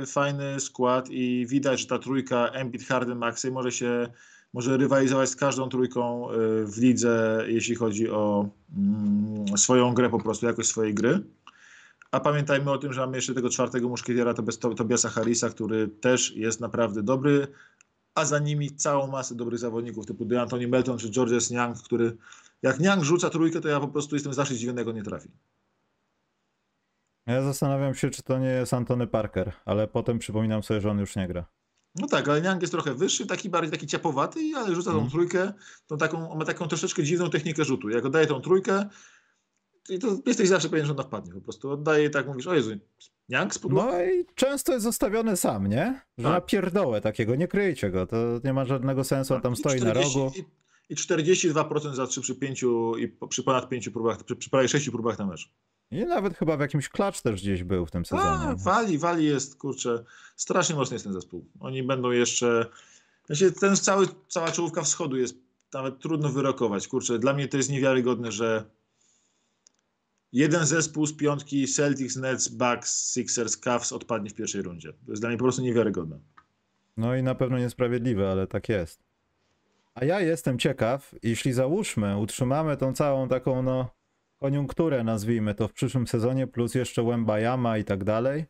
y, fajny skład i widać, że ta trójka Embiid, Harden, Maxey może się może rywalizować z każdą trójką y, w lidze, jeśli chodzi o mm, swoją grę po prostu, jakość swojej gry. A pamiętajmy o tym, że mamy jeszcze tego czwartego muszkietiera, Tobiasa Harrisa, który też jest naprawdę dobry, a za nimi całą masę dobrych zawodników typu DeAntoni Melton czy Georges Niang, który jak Niang rzuca trójkę, to ja po prostu jestem zawsze zdziwiony, jak on nie trafi. Ja zastanawiam się, czy to nie jest Antony Parker, ale potem przypominam sobie, że on już nie gra. No tak, ale Niang jest trochę wyższy, taki bardziej taki ciapowaty, ale rzuca tą Mhm. trójkę, tą taką, on ma taką troszeczkę dziwną technikę rzutu. Jak oddaje tą trójkę, i to jesteś zawsze pewien, że ona wpadnie po prostu. Oddaje i tak mówisz, o Jezu, Niang spróbował? No i często jest zostawiony sam, nie? Że Tak. na pierdołę takiego, nie kryjcie go, to nie ma żadnego sensu, on tam I stoi na 40 rogu. I, i 42% za 3 przy 5 i przy ponad 5 próbach, przy, przy prawie 6 próbach na mecz. I nawet chyba w jakimś klacz też gdzieś był w tym A, sezonie. wali, wali jest, kurczę, strasznie mocny jest ten zespół. Oni będą jeszcze, znaczy ten cały, cała czołówka wschodu jest nawet trudno wyrokować. Kurczę, dla mnie to jest niewiarygodne, że jeden zespół z piątki Celtics, Nets, Bucks, Sixers, Cavs odpadnie w pierwszej rundzie. To jest dla mnie po prostu niewiarygodne. No i na pewno niesprawiedliwe, ale tak jest. A ja jestem ciekaw, jeśli załóżmy, utrzymamy tą całą taką, no, koniunkturę, nazwijmy to w przyszłym sezonie, plus jeszcze Wembayama i tak dalej,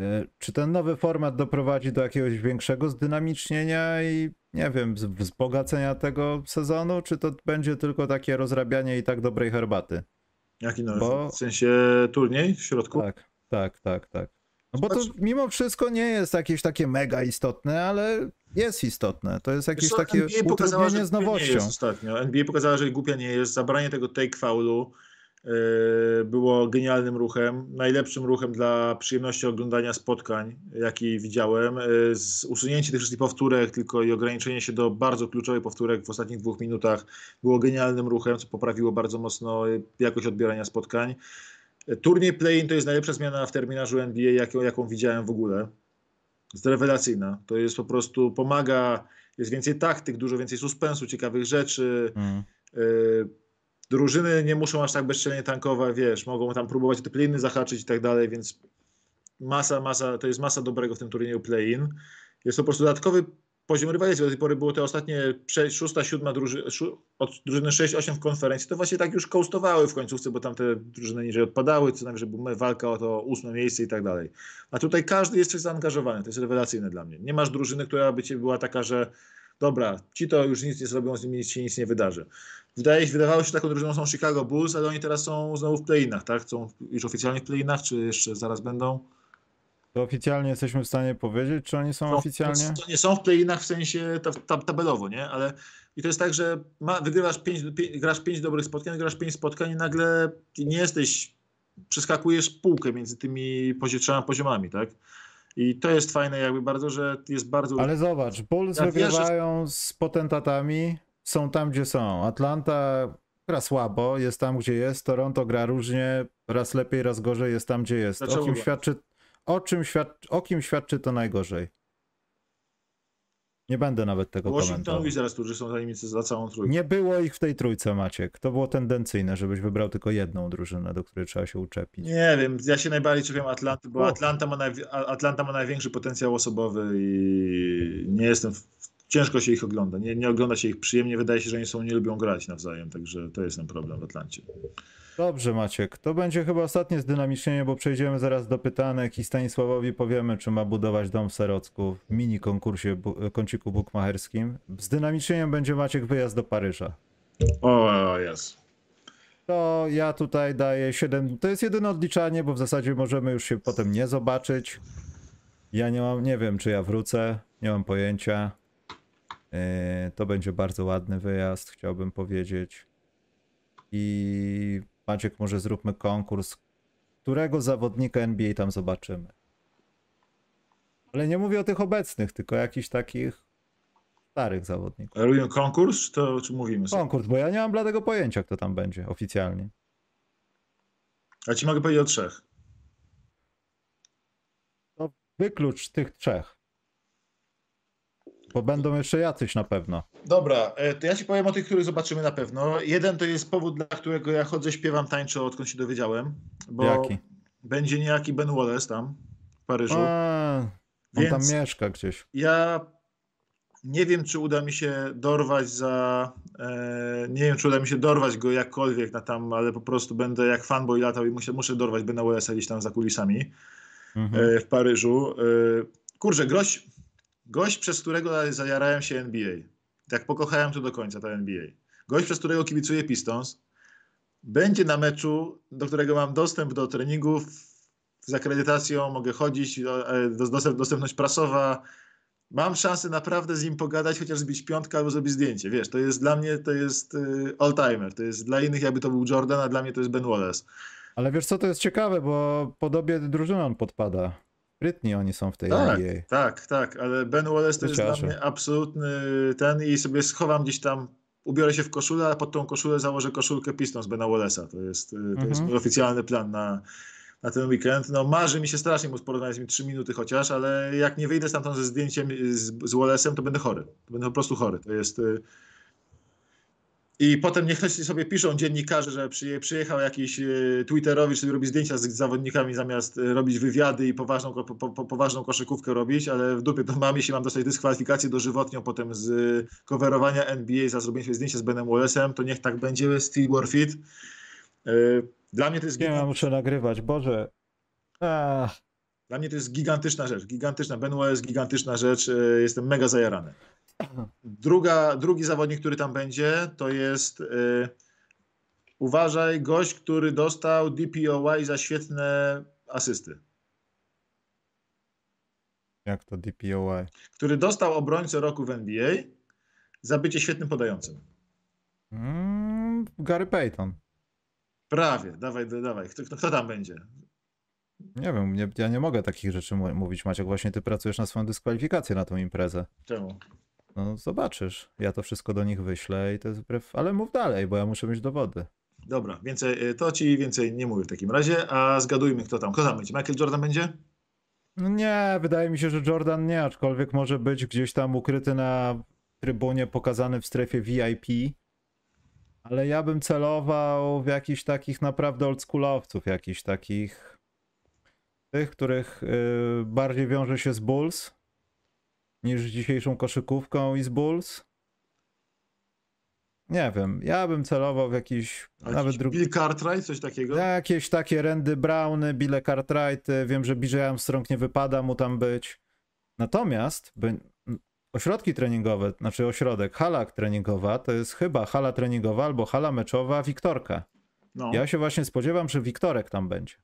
y, czy ten nowy format doprowadzi do jakiegoś większego zdynamicznienia i, nie wiem, wzbogacenia tego sezonu, czy to będzie tylko takie rozrabianie i tak dobrej herbaty? Jaki nowy? Bo- W sensie turniej w środku? Tak, tak, tak, tak. No bo to Zobacz- mimo wszystko nie jest jakieś takie mega istotne, ale jest istotne. To jest jakieś Wiesz takie NBA pokazała, utrudnienie że z nowością. Nie ostatnio. NBA pokazała, że głupia nie jest. Zabranie tego take foulu yy, było genialnym ruchem. Najlepszym ruchem dla przyjemności oglądania spotkań, jaki widziałem. Yy, z usunięcie tych wszystkich powtórek tylko i ograniczenie się do bardzo kluczowych powtórek w ostatnich dwóch minutach było genialnym ruchem, co poprawiło bardzo mocno jakość odbierania spotkań. Turniej play-in to jest najlepsza zmiana w terminarzu NBA, jaką, jaką widziałem w ogóle. Jest rewelacyjna. To jest po prostu, pomaga, jest więcej taktyk, dużo więcej suspensu, ciekawych rzeczy. Mm. Yy, drużyny nie muszą aż tak bezczelnie tankować, wiesz, mogą tam próbować te play-iny zahaczyć i tak dalej, więc masa, masa, to jest masa dobrego w tym turnieju play-in. Jest to po prostu dodatkowy poziom rywalizacji. Do tej pory było te ostatnie sze- szósta, siódma drużyny, od drużyny 6-8 w konferencji, to właśnie tak już kołstowały w końcówce, bo tam te drużyny niżej odpadały, co najwyżej była walka o to ósme miejsce i tak dalej. A tutaj każdy jest coś zaangażowany, to jest rewelacyjne dla mnie. Nie masz drużyny, która by ci była taka, że dobra, ci to już nic nie zrobią, z nimi się nic nie wydarzy. Wydaje wydawało się, taką drużyną są Chicago Bulls, ale oni teraz są znowu w play-inach, tak? Są już oficjalnie w play-inach, czy jeszcze zaraz będą? To oficjalnie jesteśmy w stanie powiedzieć, czy oni są No, oficjalnie? To, to nie są w play-inach w sensie ta, ta, tabelowo, nie? Ale i to jest tak, że ma, wygrywasz pięć, pię, grasz pięć dobrych spotkań, grasz pięć spotkań i nagle nie jesteś, przeskakujesz półkę między tymi pozi- trzema poziomami, tak? I to jest fajne jakby bardzo, że jest bardzo... Ale zobacz, Bulls Ja wygrywają z potentatami, są tam, gdzie są. Atlanta gra słabo, jest tam, gdzie jest. Toronto gra różnie, raz lepiej, raz gorzej, jest tam, gdzie jest. O Dlaczego kim go? świadczy, o czym świadczy, o kim świadczy to najgorzej? Nie będę nawet tego Washington komentował. Wizards, którzy są nimi za całą trójkę. Nie było ich w tej trójce, Maciek. To było tendencyjnie, żebyś wybrał tylko jedną drużynę, do której trzeba się uczepić. Nie wiem, ja się najbardziej czepiam Atlanty, bo. Atlanta ma, Atlanta ma największy potencjał osobowy i nie jestem. W... Ciężko się ich ogląda. Nie, nie ogląda się ich przyjemnie. Wydaje się, że oni są nie lubią grać nawzajem, także to jest ten problem w Atlancie. Dobrze, Maciek. To będzie chyba ostatnie zdynamicznienie, bo przejdziemy zaraz do pytanek i Stanisławowi powiemy, czy ma budować dom w Serocku w mini konkursie bu- kąciku bukmacherskim. Zdynamicznieniem będzie Maciek wyjazd do Paryża. O, jest. To ja tutaj daję 7. To jest jedyne odliczanie, bo w zasadzie możemy już się potem nie zobaczyć. Ja nie mam, nie wiem, czy ja wrócę, nie mam pojęcia. Yy, to będzie bardzo ładny wyjazd, chciałbym powiedzieć. I Maciek, może zróbmy konkurs, którego zawodnika NBA tam zobaczymy. Ale nie mówię o tych obecnych, tylko jakichś takich starych zawodników. Robimy konkurs, czy to czy mówimy sobie? Konkurs, bo ja nie mam bladego pojęcia, kto tam będzie oficjalnie. Ja ci mogę powiedzieć o trzech. To wyklucz tych trzech. Bo będą jeszcze jacyś na pewno. Dobra, e, to ja ci powiem o tych, których zobaczymy na pewno. Jeden to jest powód, dla którego ja chodzę, śpiewam, tańczę, odkąd się dowiedziałem. Bo Jaki? będzie niejaki Ben Wallace tam w Paryżu. A, on tam Więc- mieszka gdzieś. Ja nie wiem, czy uda mi się dorwać za. E, nie wiem, czy uda mi się dorwać go jakkolwiek na tam, ale po prostu będę jak fanboy latał i muszę, muszę dorwać Bena Wallace'a gdzieś tam za kulisami Mhm. e, w Paryżu. E, kurczę, gość, przez którego zajarałem się NBA. Tak pokochałem to do końca, ta NBA. Gość, przez którego kibicuję Pistons, będzie na meczu, do którego mam dostęp do treningów z akredytacją, mogę chodzić, e, do- dostęp, dostępność prasowa. Mam szansę naprawdę z nim pogadać, chociaż zbić piątkę albo zrobić zdjęcie. Wiesz, to jest dla mnie, to jest y, all-timer. To jest dla innych, jakby to był Jordan, a dla mnie to jest Ben Wallace. Ale wiesz co, to jest ciekawe, bo podobie drużyny on podpada. Sprytni oni są w tej Tak, NBA. tak, tak, ale Ben Wallace to jest dla mnie absolutny ten i sobie schowam gdzieś tam, ubiorę się w koszulę, a pod tą koszulę założę koszulkę Pistons Bena Wallace'a. To jest, y, to jest Mhm. mój oficjalny plan na, na ten weekend. No marzy mi się strasznie móc porozmawiać z nim 3 minuty chociaż, ale jak nie wyjdę stamtąd ze zdjęciem y, z, z Wallace'em, to będę chory. To będę po prostu chory. To jest... I potem niech sobie piszą dziennikarze, że przyje, przyjechał jakiś e, Twitterowicz, który robi zdjęcia z zawodnikami zamiast e, robić wywiady i poważną, po, po, poważną koszykówkę robić, ale w dupie to mam, jeśli mam dostać dyskwalifikację dożywotnią potem z coverowania NBA za zrobienie sobie zdjęcia z Benem Wallace'em, to niech tak będzie, Steve Warfit. E, Dla mnie to jest Nie, ja muszę nagrywać, Boże. Ach, dla mnie to jest gigantyczna rzecz, gigantyczna, Ben Wallace, gigantyczna rzecz, jestem mega zajarany. Druga, drugi zawodnik, który tam będzie, to jest y, uważaj, gość, który dostał DPOY za świetne asysty. jak to DPOY? Który dostał obrońcę roku w NBA za bycie świetnym podającym. Mm, Gary Payton. Prawie, dawaj, dawaj. Kto, kto, kto tam będzie? Nie wiem, nie, ja nie mogę takich rzeczy mówić, Maciek. Właśnie ty pracujesz na swoją dyskwalifikację na tą imprezę. Czemu? No zobaczysz. Ja to wszystko do nich wyślę i to jest wbrew... Ale mów dalej, bo ja muszę mieć dowody. Dobra, więcej, to ci więcej nie mówię w takim razie, a zgadujmy kto tam. Kto tam będzie? Michael Jordan będzie? No nie, wydaje mi się, że Jordan nie, aczkolwiek może być gdzieś tam ukryty na trybunie, pokazany w strefie VIP. Ale ja bym celował w jakichś takich naprawdę oldschoolowców, jakichś takich tych, których y, bardziej wiąże się z Bulls niż dzisiejszą koszykówką i z Bulls. Nie wiem, ja bym celował w jakiś A nawet drugi. Bill Cartwright, coś takiego? Jakieś takie Randy Browny, Bille Cartwrighty, wiem, że BJ Armstrong nie wypada mu tam być. Natomiast by, ośrodki treningowe, znaczy ośrodek, hala treningowa, to jest chyba hala treningowa albo hala meczowa Wiktorka. No. Ja się właśnie spodziewam, że Wiktorek tam będzie.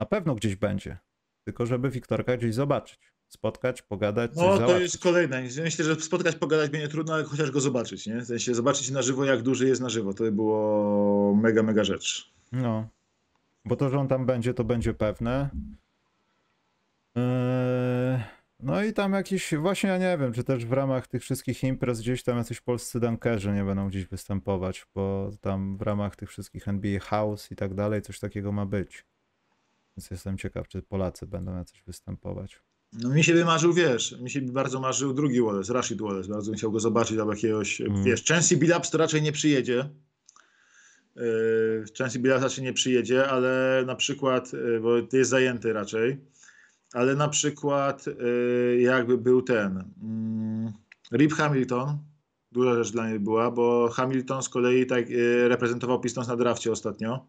Na pewno gdzieś będzie. Tylko żeby Wiktorka gdzieś zobaczyć. Spotkać, pogadać, No to załatwić. jest kolejne. Myślę, że spotkać, pogadać będzie trudno, ale chociaż go zobaczyć, nie? W sensie zobaczyć na żywo, jak duży jest na żywo. To by było mega, mega rzecz. No. Bo to, że on tam będzie, to będzie pewne. Eee, No i tam jakiś, właśnie ja nie wiem, czy też w ramach tych wszystkich imprez gdzieś tam jacyś polscy dankerzy nie będą gdzieś występować, bo tam w ramach tych wszystkich NBA House i tak dalej coś takiego ma być. Więc jestem ciekaw, czy Polacy będą jacyś występować. No mi się by marzył, wiesz, mi się by bardzo marzył drugi Wallace, Rashid Wallace. Bardzo bym chciał go zobaczyć albo jakiegoś, Mm. wiesz, Chancey Billups to raczej nie przyjedzie. Yy, Chancey Billups raczej nie przyjedzie, ale na przykład, yy, bo jest zajęty raczej, ale na przykład yy, jakby był ten mm, Rip Hamilton, duża rzecz dla mnie była, bo Hamilton z kolei tak yy, reprezentował Pistons na drafcie ostatnio.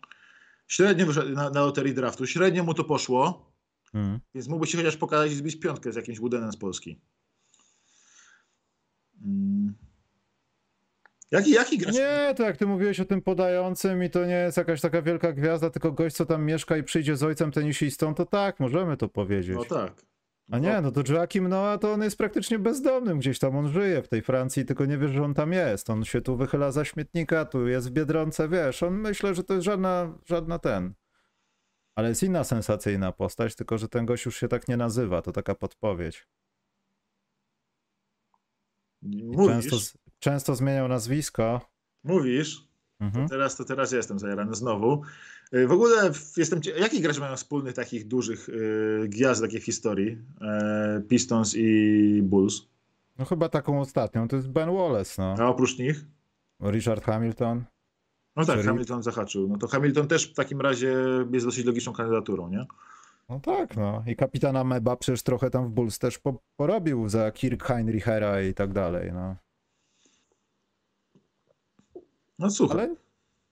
Średnio na, na loterii draftu, średnio mu to poszło. Mm. Więc mógłby się chociaż pokazać i zbić piątkę z jakimś Woodenem z Polski. Mm. Jaki, jaki gracz? Nie, to jak ty mówiłeś o tym podającym i to nie jest jakaś taka wielka gwiazda, tylko gość, co tam mieszka i przyjdzie z ojcem tenisistą, to tak, możemy to powiedzieć. No tak. A nie, no to Joachim Noah to on jest praktycznie bezdomnym gdzieś tam, on żyje w tej Francji, tylko nie wiesz, że on tam jest. On się tu wychyla za śmietnika, tu jest w Biedronce, wiesz, on myślę, że to jest żadna, żadna ten. Ale jest inna sensacyjna postać, tylko że ten gość już się tak nie nazywa, to taka podpowiedź. Często, często zmieniał nazwisko. mówisz. Mhm. Teraz to teraz jestem zajarany znowu. Y, W ogóle jestem cie... Jaki gracze mają wspólnych takich dużych y, gwiazd takich w historii? E, Pistons i Bulls. No chyba taką ostatnią, to jest Ben Wallace, no. A oprócz nich? Richard Hamilton. No tak, Hamilton zahaczył. No to Hamilton też w takim razie jest dosyć logiczną kandydaturą, nie? No tak, no. I kapitana Meba przecież trochę tam w Bulls też po, porobił za Kirk Heinrichera i tak dalej, no. No słuchaj. Ale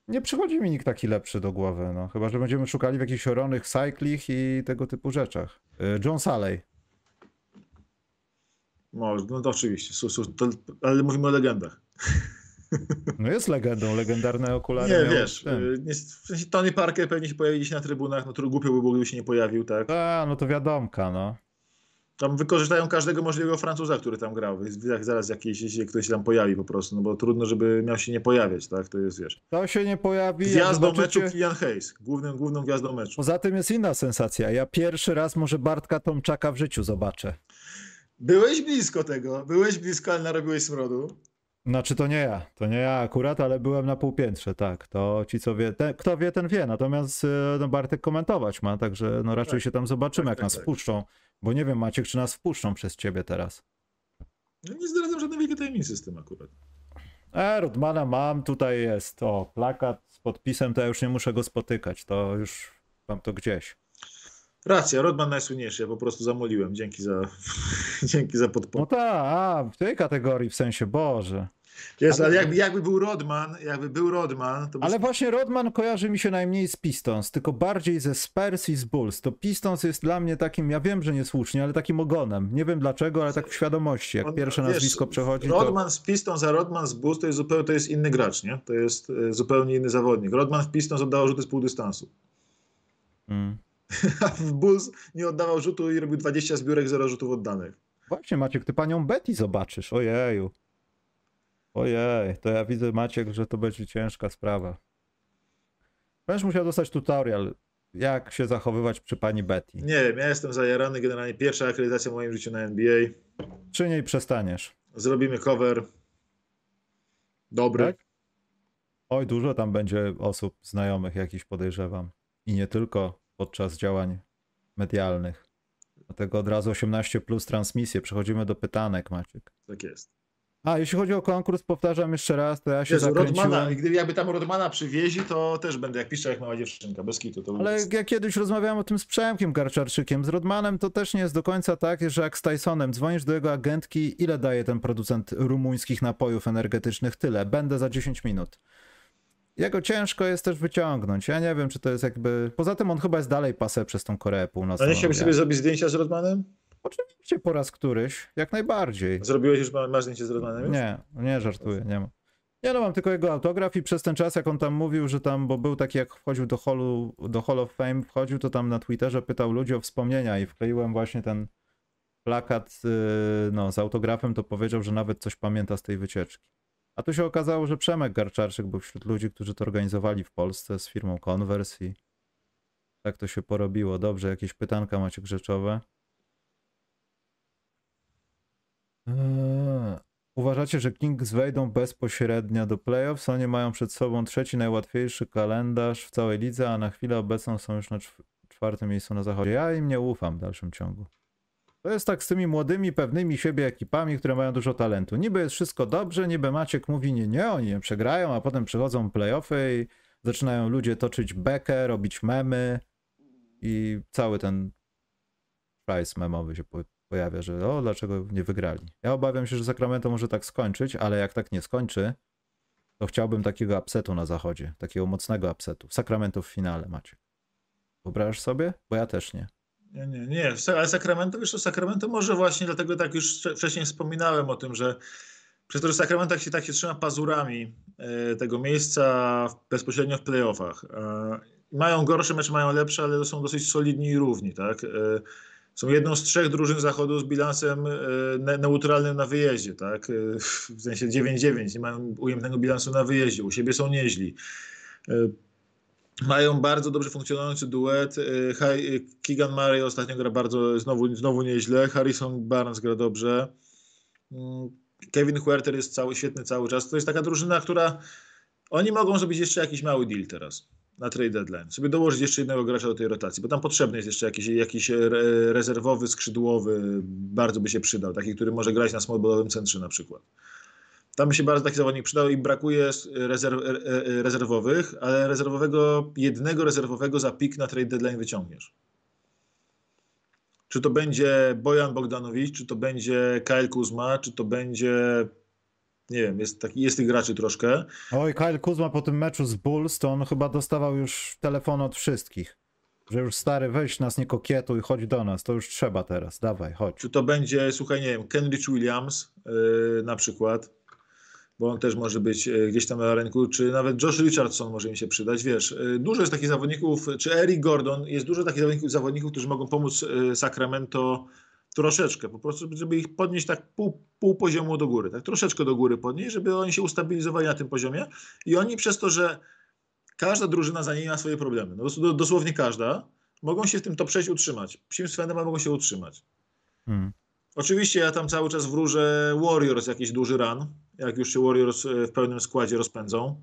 nie przychodzi mi nikt taki lepszy do głowy, no. Chyba, że będziemy szukali w jakichś oronych cyklich i tego typu rzeczach. Y, John Saley. Może, no to oczywiście. Ale mówimy o legendach. No jest legendą, legendarne okulary. Nie, wiesz, ten. y, w sensie Tony Parker pewnie się pojawi gdzieś na trybunach, no to głupio by było, gdyby się nie pojawił, tak? A, no to wiadomka, no. Tam wykorzystają każdego możliwego Francuza, który tam grał, więc zaraz jakiś, jeśli ktoś się tam pojawi po prostu, no bo trudno, żeby miał się nie pojawiać, tak? To jest, wiesz. To się nie pojawi. Gwiazdą zobaczycie- meczu Kylian Hayes, głównym, główną gwiazdą meczu. Poza tym jest inna sensacja. Ja pierwszy raz może Bartka Tomczaka w życiu zobaczę. Byłeś blisko tego, byłeś blisko, ale narobiłeś smrodu. Znaczy to nie ja, to nie ja akurat, ale byłem na półpiętrze, tak. To ci co wie, kto wie, ten wie. Natomiast y, no, Bartek komentować ma, także no raczej Tak. się tam zobaczymy, Tak, jak tak, nas tak. wpuszczą. Bo nie wiem, Maciek, czy nas wpuszczą przez ciebie teraz. No nie zdradzam żadnej wielkiej tajemnicy z tym akurat. E, Rodmana mam, tutaj jest, o, plakat z podpisem, to ja już nie muszę go spotykać, to już mam to gdzieś. Racja, Rodman najsłynniejszy, ja po prostu zamoliłem. Dzięki za, dzięki za No podpowiedź. tak, a, w tej kategorii w sensie, Boże. Ale- jakby, jakby był Rodman, jakby był Rodman, to by... Ale właśnie Rodman kojarzy mi się najmniej z Pistons, tylko bardziej ze Spurs i z Bulls. To Pistons jest dla mnie takim, ja wiem, że niesłusznie, ale takim ogonem. Nie wiem dlaczego, ale tak w świadomości. Jak On- pierwsze wiesz, nazwisko przechodzi, to... Rodman z Pistons, a Rodman z Bulls to jest zupełnie to jest inny gracz, nie? To jest e, zupełnie inny zawodnik. Rodman w Pistons oddawał rzuty z pół dystansu. Mm. A w Bulls nie oddawał rzutu i robił 20 zbiórek, 0 rzutów oddanych. Właśnie Maciek, ty panią Betty zobaczysz, ojeju. Ojej, to ja widzę Maciek, że to będzie ciężka sprawa. Będziesz musiał dostać tutorial, jak się zachowywać przy pani Betty. Nie wiem, ja jestem zajarany. Generalnie pierwsza akredytacja w moim życiu na NBA. Czy niej przestaniesz? Zrobimy cover. Dobry. Tak? Oj, dużo tam będzie osób znajomych jakichś podejrzewam. I nie tylko podczas działań medialnych. Dlatego od razu 18 plus transmisję. Przechodzimy do pytanek, Maciek. Tak jest. A, jeśli chodzi o konkurs, powtarzam jeszcze raz, to ja się Jezu, zakręciłem. Rodmana, gdyby jakby tam Rodmana przywieźli, to też będę jak piszczał jak mała dziewczynka, bez kitu. To Ale ja kiedyś rozmawiałem o tym z Przemkiem Garczarczykiem. Z Rodmanem to też nie jest do końca tak, że jak z Tysonem dzwonisz do jego agentki, ile daje ten producent rumuńskich napojów energetycznych? Tyle. Będę za 10 minut. Jego ciężko jest też wyciągnąć. Ja nie wiem, czy to jest jakby... Poza tym on chyba jest dalej pasę przez tą Koreę Północną. A nie chciałbyś sobie zrobić zdjęcia z Rodmanem? Oczywiście po raz któryś, jak najbardziej. Zrobiłeś już, masz zdjęcie z Rodmanem? Nie, nie żartuję, nie mam. Ja no mam tylko jego autograf i przez ten czas, jak on tam mówił, że tam, bo był taki, jak wchodził do, hallu, do Hall of Fame, wchodził, to tam na Twitterze pytał ludzi o wspomnienia i wkleiłem właśnie ten plakat yy, no, z autografem, to powiedział, że nawet coś pamięta z tej wycieczki. A tu się okazało, że Przemek Garczarczyk był wśród ludzi, którzy to organizowali w Polsce z firmą Converse i tak to się porobiło. Dobrze, jakieś pytanka macie grzeczowe? Eee, Uważacie, że Kings wejdą bezpośrednio do playoffs? Oni mają przed sobą trzeci najłatwiejszy kalendarz w całej lidze, a na chwilę obecną są już na czw- czwartym miejscu na zachodzie. Ja im nie ufam w dalszym ciągu. To jest tak z tymi młodymi, pewnymi siebie ekipami, które mają dużo talentu. Niby jest wszystko dobrze, niby Maciek mówi nie, nie, oni nie przegrają, a potem przychodzą playoffy i zaczynają ludzie toczyć bekę, robić memy i cały ten szajs memowy się pojawia, że o, dlaczego nie wygrali. Ja obawiam się, że Sacramento może tak skończyć, ale jak tak nie skończy, to chciałbym takiego upsetu na zachodzie, takiego mocnego upsetu. Sacramento w finale macie. Wyobrażasz sobie? Bo ja też nie. Nie, nie, nie. Ale Sacramento, wiesz co, Sacramento może właśnie, dlatego tak już wcze- wcześniej wspominałem o tym, że przez to, że Sacramento tak się, tak się trzyma pazurami e, tego miejsca bezpośrednio w playoffach. Mają gorsze mecze, mają lepsze, ale są dosyć solidni i równi, tak? E, są jedną z trzech drużyn zachodu z bilansem e, ne, neutralnym na wyjeździe, tak? E, w sensie 9-9, nie mają ujemnego bilansu na wyjeździe, u siebie są nieźli. E, mają bardzo dobrze funkcjonujący duet. Keegan Murray ostatnio gra bardzo, znowu, znowu nieźle. Harrison Barnes gra dobrze. Mm, Kevin Huerter jest cały, świetny cały czas. To jest taka drużyna, która oni mogą zrobić jeszcze jakiś mały deal teraz na trade deadline. Sobie dołożyć jeszcze jednego gracza do tej rotacji, bo tam potrzebny jest jeszcze jakiś, jakiś re- rezerwowy, skrzydłowy, bardzo by się przydał. Taki, który może grać na smallballowym centrze na przykład. Tam by się bardzo taki zawodnik przydał i brakuje rezerw, e- e- rezerwowych, ale rezerwowego, jednego rezerwowego za pik na trade deadline wyciągniesz. Czy to będzie Bojan Bogdanowicz, czy to będzie Kyle Kuzma, czy to będzie nie wiem, jest, taki, jest tych graczy troszkę. Oj, Kyle Kuzma po tym meczu z Bulls, to on chyba dostawał już telefon od wszystkich. Że już stary, weź nas, nie kokietuj, chodź do nas, to już trzeba teraz, dawaj, chodź. Czy to będzie, słuchaj, nie wiem, Kenrich Williams yy, na przykład, bo on też może być yy, gdzieś tam na rynku, czy nawet Josh Richardson może im się przydać, wiesz. Yy, dużo jest takich zawodników, czy Eric Gordon, jest dużo takich zawodników, zawodników którzy mogą pomóc yy, Sacramento troszeczkę, po prostu, żeby ich podnieść tak pół, pół poziomu do góry, tak troszeczkę do góry podnieść, żeby oni się ustabilizowali na tym poziomie i oni przez to, że każda drużyna za niej ma swoje problemy, no, dos- dosłownie każda, mogą się w tym top 6 utrzymać. Psim Svenem mogą się utrzymać. Hmm. Oczywiście ja tam cały czas wróżę Warriors jakiś duży run, jak już się Warriors e, w pełnym składzie rozpędzą.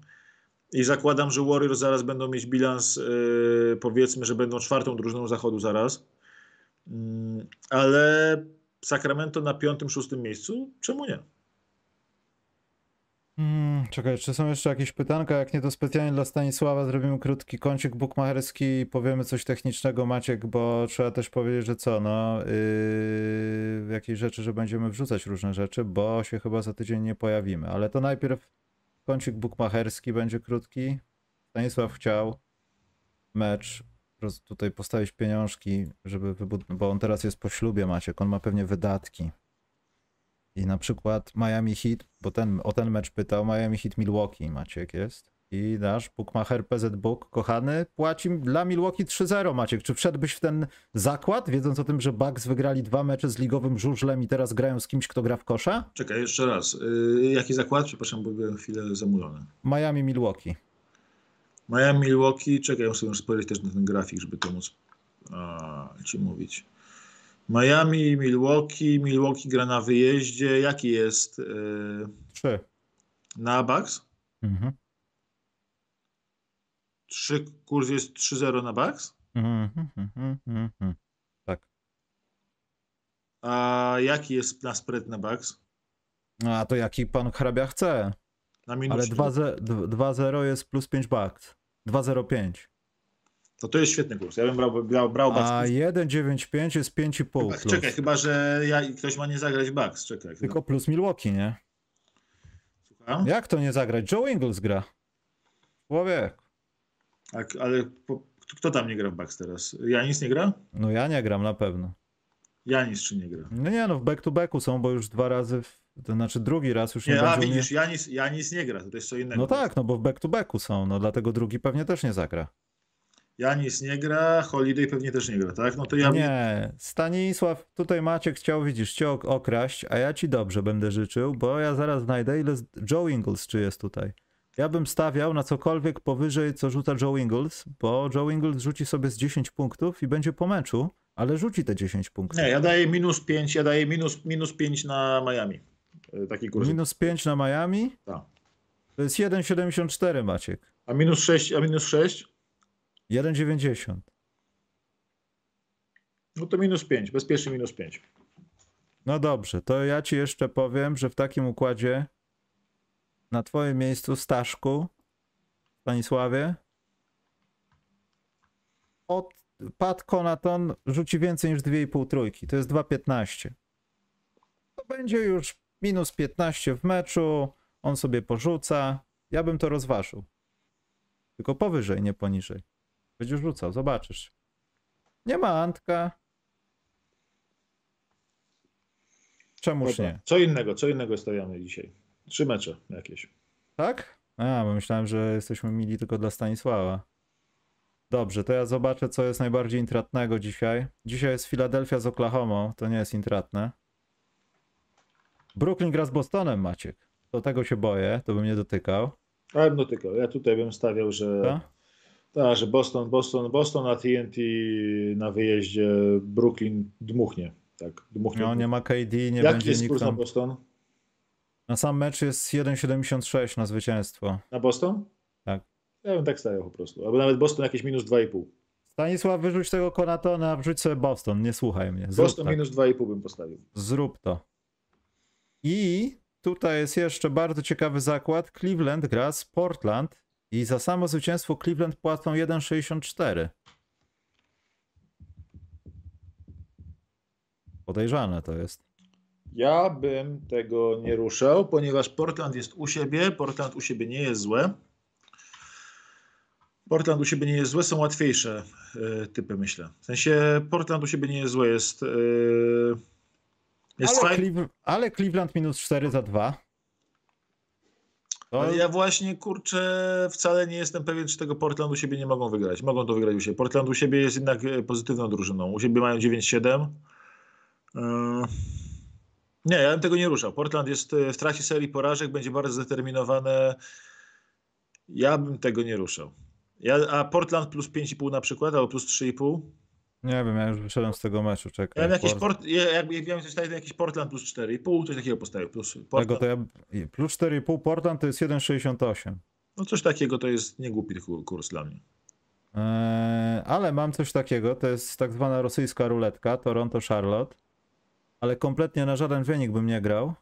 I zakładam, że Warriors zaraz będą mieć bilans, e, powiedzmy, że będą czwartą drużyną zachodu zaraz. Mm, Ale Sacramento na piątym, szóstym miejscu, czemu nie? Hmm, czekaj, czy są jeszcze jakieś pytanka? Jak nie, to specjalnie dla Stanisława zrobimy krótki kącik bukmacherski i powiemy coś technicznego, Maciek, bo trzeba też powiedzieć, że co, no, yy, jakieś rzeczy, że będziemy wrzucać różne rzeczy, bo się chyba za tydzień nie pojawimy. Ale to najpierw kącik bukmacherski będzie krótki. Stanisław chciał mecz, tutaj postawić pieniążki, żeby wybudować, bo on teraz jest po ślubie, Maciek, on ma pewnie wydatki. I na przykład Miami Heat, bo ten, o ten mecz pytał, Miami Heat Milwaukee Maciek jest. I nasz bookmacher PZ Book, kochany, płaci dla Milwaukee 3-0 Maciek. Czy wszedłbyś w ten zakład, wiedząc o tym, że Bucks wygrali dwa mecze z ligowym żużlem i teraz grają z kimś, kto gra w kosza? Czekaj, jeszcze raz. Yy, jaki zakład? Przepraszam, bo byłem chwilę zamulony. Miami Milwaukee. Miami, Milwaukee. Czekaj, muszę już spojrzeć też na ten grafik, żeby to móc a, ci mówić. Miami, Milwaukee. Milwaukee gra na wyjeździe. Jaki jest yy, 3. na Bucks? Mhm. 3, kurs jest 3-0 na Bucks? Mhm, mhm, mhm. Tak. A jaki jest na spread na Bucks? A to jaki pan hrabia chce? Na Ale 4. 2-0 2-0 jest plus 5 bucks. 2-0-5. To to jest świetny kurs. Ja bym brał, brał, brał Bucks. A 1,95 jest 5,5 Chyba, czekaj, chyba że ja, ktoś ma nie zagrać Bucks. Czekaj. Tylko plus Milwaukee, nie? Słucham? Jak to nie zagrać? Joe Ingles gra. Człowiek. Tak, ale po, kto tam nie gra w Bucks teraz? Janis nie gra? No ja nie gram na pewno. Janis czy nie gra? No nie no, w back to backu są, bo już dwa razy, w, to znaczy drugi raz już nie, Nie, a będzie. widzisz, Janis, Janis nie gra, to jest co innego. No tak, no bo w back to backu są, no dlatego drugi pewnie też nie zagra. Janis nie gra, Holiday pewnie też nie gra, tak? No to ja Nie, Stanisław, tutaj Maciek chciał, widzisz, cię ok- okraść, a ja ci dobrze będę życzył, bo ja zaraz znajdę, ile Joe Ingles czy jest tutaj. Ja bym stawiał na cokolwiek powyżej, co rzuca Joe Ingles, bo Joe Ingles rzuci sobie z 10 punktów i będzie po meczu, ale rzuci te 10 punktów. Nie, ja daję minus 5, ja daję minus, minus 5 na Miami. E, Taki kurs. Minus 5 na Miami, Tak. to jest 1,74 Maciek. A minus 6, a minus 6? 1,90. No to minus 5, bezpiecznie minus 5. No dobrze, to ja ci jeszcze powiem, że w takim układzie na twoim miejscu Staszku, Stanisławie, od Pat Konaton rzuci więcej niż 2,5 trójki. To jest 2,15. To będzie już minus 15 w meczu, on sobie porzuca. Ja bym to rozważył. Tylko powyżej, nie poniżej. Będziesz rzucał, zobaczysz. Nie ma Antka. Czemuż Dobra. nie? Co innego, co innego stawiamy dzisiaj? Trzy mecze jakieś. Tak? A, bo myślałem, że jesteśmy mili tylko dla Stanisława. Dobrze, to ja zobaczę, co jest najbardziej intratnego dzisiaj. Dzisiaj jest Filadelfia z Oklahoma, to nie jest intratne. Brooklyn gra z Bostonem, Maciek. Do tego się boję, to bym nie dotykał. Ale no tylko, ja tutaj bym stawiał, że Co? tak, że Boston, Boston, Boston na TNT na wyjeździe Brooklyn dmuchnie. Tak, dmuchnie. No, nie ma KD, nie Jaki będzie jest nikt kurs na tam. Boston? Na sam mecz jest 1,76 na zwycięstwo. Na Boston? Tak. Ja bym tak stawiał po prostu. Albo nawet Boston jakieś minus 2,5. Stanisław, wyrzuć tego Konatona, wrzuć sobie Boston, nie słuchaj mnie. Zrób Boston tak. minus 2,5 bym postawił. Zrób to. I tutaj jest jeszcze bardzo ciekawy zakład. Cleveland gra z Portland i za samo zwycięstwo Cleveland płacą 1,64. Podejrzane to jest. Ja bym tego nie ruszał, ponieważ Portland jest u siebie. Portland u siebie nie jest złe. Portland u siebie nie jest złe, są łatwiejsze e, typy, myślę. W sensie Portland u siebie nie jest złe, jest. e, jest Ale, ale Cleveland minus 4 za 2. To Ale ja właśnie kurczę, wcale nie jestem pewien, czy tego Portland u siebie nie mogą wygrać. Mogą to wygrać u siebie. Portland u siebie jest jednak e, pozytywną drużyną. U siebie mają 9-7. Yy, Nie, ja bym tego nie ruszał. Portland jest e, w trakcie serii porażek, będzie bardzo zdeterminowane. Ja bym tego nie ruszał. Ja, a Portland plus 5,5 na przykład, albo plus 3,5. Nie wiem, ja już wyszedłem z tego meczu, Ja czekaj. bym jakiś, Port- ja, jak, jak miałem coś takiego, jakiś Portland plus 4,5, coś takiego postawił. Plus Tego Portland, to ja... Plus 4,5 Portland to jest 1,68. no coś takiego to jest niegłupi kur- kurs dla mnie. Eee, ale mam coś takiego, to jest tak zwana rosyjska ruletka, Toronto-Charlotte, ale kompletnie na żaden wynik bym nie grał,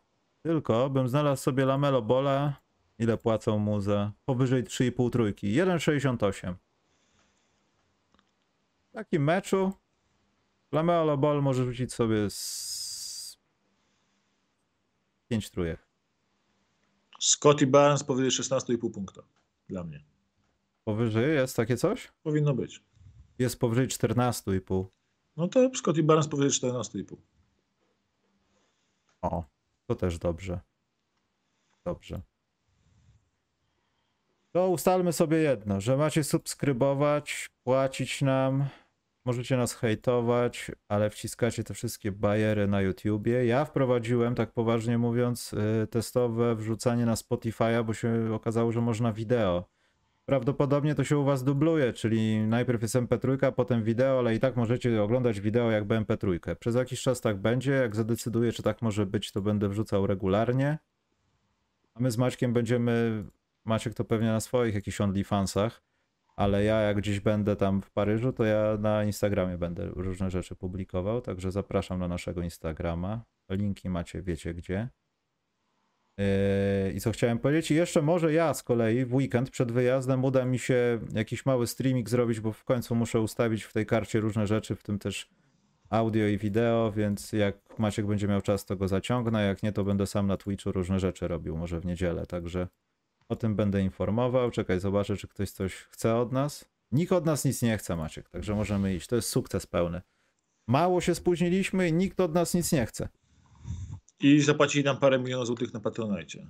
tylko bym znalazł sobie Lamelo Bola Ile płacą mu za powyżej 3,5 trójki? 1,68. W takim meczu Lamelo Ball może rzucić sobie z 5 trójek. Scotty Barnes powyżej 16,5 punkta. Dla mnie. Powyżej jest takie coś? Powinno być. Jest powyżej 14,5. No to Scotty Barnes powyżej 14,5. O, to też dobrze. Dobrze. To ustalmy sobie jedno, że macie subskrybować, płacić nam, możecie nas hejtować, ale wciskacie te wszystkie bajery na YouTubie. Ja wprowadziłem, tak poważnie mówiąc, y, testowe wrzucanie na Spotify'a, bo się okazało, że można wideo. Prawdopodobnie to się u was dubluje, czyli najpierw jest MP3, potem wideo, ale i tak możecie oglądać wideo jakby MP3. Przez jakiś czas tak będzie, jak zadecyduję, czy tak może być, to będę wrzucał regularnie. A my z Maćkiem będziemy, Maciek to pewnie na swoich jakichś OnlyFansach, ale ja jak gdzieś będę tam w Paryżu, to ja na Instagramie będę różne rzeczy publikował, także zapraszam na naszego Instagrama. Linki macie, wiecie gdzie. Yy, I co chciałem powiedzieć? I jeszcze może ja z kolei w weekend przed wyjazdem uda mi się jakiś mały streaming zrobić, bo w końcu muszę ustawić w tej karcie różne rzeczy, w tym też audio i wideo, więc jak Maciek będzie miał czas, to go zaciągnę, jak nie, to będę sam na Twitchu różne rzeczy robił, może w niedzielę, także o tym będę informował. Czekaj, zobaczę, czy ktoś coś chce od nas. Nikt od nas nic nie chce, Maciek, także możemy iść. To jest sukces pełny. Mało się spóźniliśmy i nikt od nas nic nie chce. I zapłacili nam parę milionów złotych na Patronite.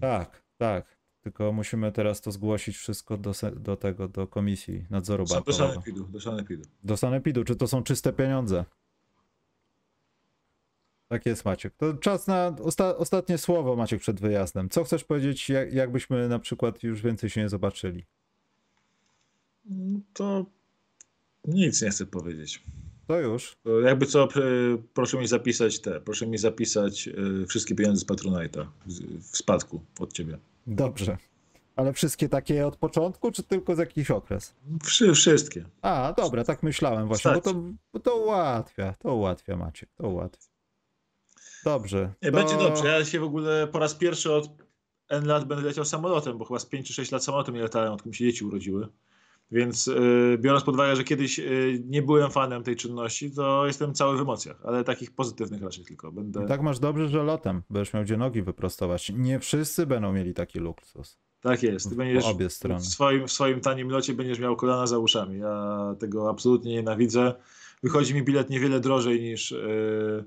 Tak, tak. Tylko musimy teraz to zgłosić wszystko do, do tego, do komisji nadzoru Do bankowego. sanepidu, do sanepidu. Do sanepidu, czy to są czyste pieniądze? Tak jest, Maciek. To czas na osta ostatnie słowo, Maciek, przed wyjazdem. Co chcesz powiedzieć, jak, jakbyśmy na przykład już więcej się nie zobaczyli? To nic nie chcę powiedzieć. To już. To jakby co, pr- proszę mi zapisać te, proszę mi zapisać y, wszystkie pieniądze z Patronite'a w spadku od ciebie. Dobrze. Ale wszystkie takie od początku, czy tylko za jakiś okres? Wszy, wszystkie. A, dobra, tak myślałem właśnie, bo to, bo to ułatwia, to ułatwia, Maciek, to ułatwia. Dobrze. Nie, to... Będzie dobrze. Ja się w ogóle po raz pierwszy od N lat będę leciał samolotem, bo chyba z 5 czy 6 lat samolotem nie latałem, odkąd mi się dzieci urodziły. Więc y, biorąc pod uwagę, że kiedyś y, nie byłem fanem tej czynności, to jestem cały w emocjach, ale takich pozytywnych raczej tylko. Będę... I tak masz dobrze, że lotem będziesz miał gdzie nogi wyprostować. Nie wszyscy będą mieli taki luksus. Tak jest. Ty będziesz obie strony. W swoim, w swoim tanim locie będziesz miał kolana za uszami. Ja tego absolutnie nienawidzę. Wychodzi mi bilet niewiele drożej niż yy,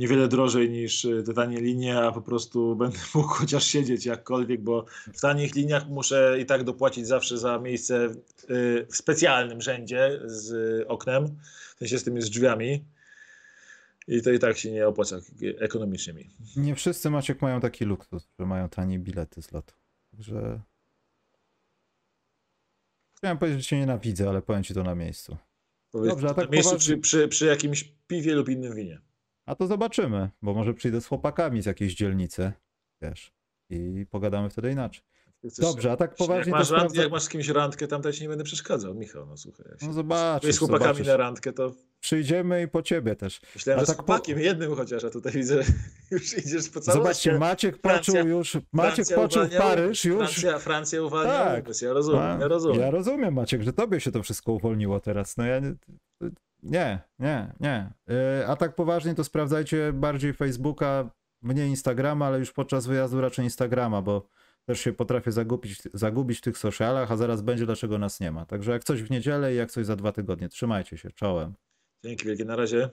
niewiele drożej niż yy, te tanie linie, a po prostu będę mógł chociaż siedzieć jakkolwiek, bo w tanich liniach muszę i tak dopłacić zawsze za miejsce yy, w specjalnym rzędzie z oknem, w sensie z tymi z drzwiami. I to i tak się nie opłaca ekonomicznie mi. Nie wszyscy Maciek mają taki luksus, że mają tanie bilety z lotu. Także. Chciałem powiedzieć, że cię nienawidzę, ale powiem ci to na miejscu. Powiedz, Dobrze, a tak na miejscu poważnie- przy, przy, przy jakimś piwie lub innym winie. A to zobaczymy, bo może przyjdę z chłopakami z jakiejś dzielnicy, wiesz, i pogadamy wtedy inaczej. Dobrze, a tak poważnie jak masz, rand, sprawdzę... jak masz z kimś randkę, tam ci nie będę przeszkadzał, Michał, no słuchaj. Jak się No z zobaczysz, chłopakami zobaczysz. na randkę, to Przyjdziemy i po ciebie też. myślałem, A że z tak po- chłopakiem jednym chociaż, a tutaj widzę, już idziesz po całą Zobaczcie, Maciek poczuł Francja- już, Maciek Francja poczuł uwalnia Paryż już. Francja, Francja uwalnia Tak. umysł, ja rozumiem, ja rozumiem. Ja rozumiem, Maciek, że tobie się to wszystko uwolniło teraz. No ja nie, nie, nie. nie. Yy, A tak poważnie to sprawdzajcie bardziej Facebooka, mniej Instagrama, ale już podczas wyjazdu raczej Instagrama, bo też się potrafię zagubić, zagubić w tych socialach, a zaraz będzie dlaczego nas nie ma. Także jak coś w niedzielę i jak coś za dwa tygodnie. Trzymajcie się, czołem. Dzięki wielkie, na razie.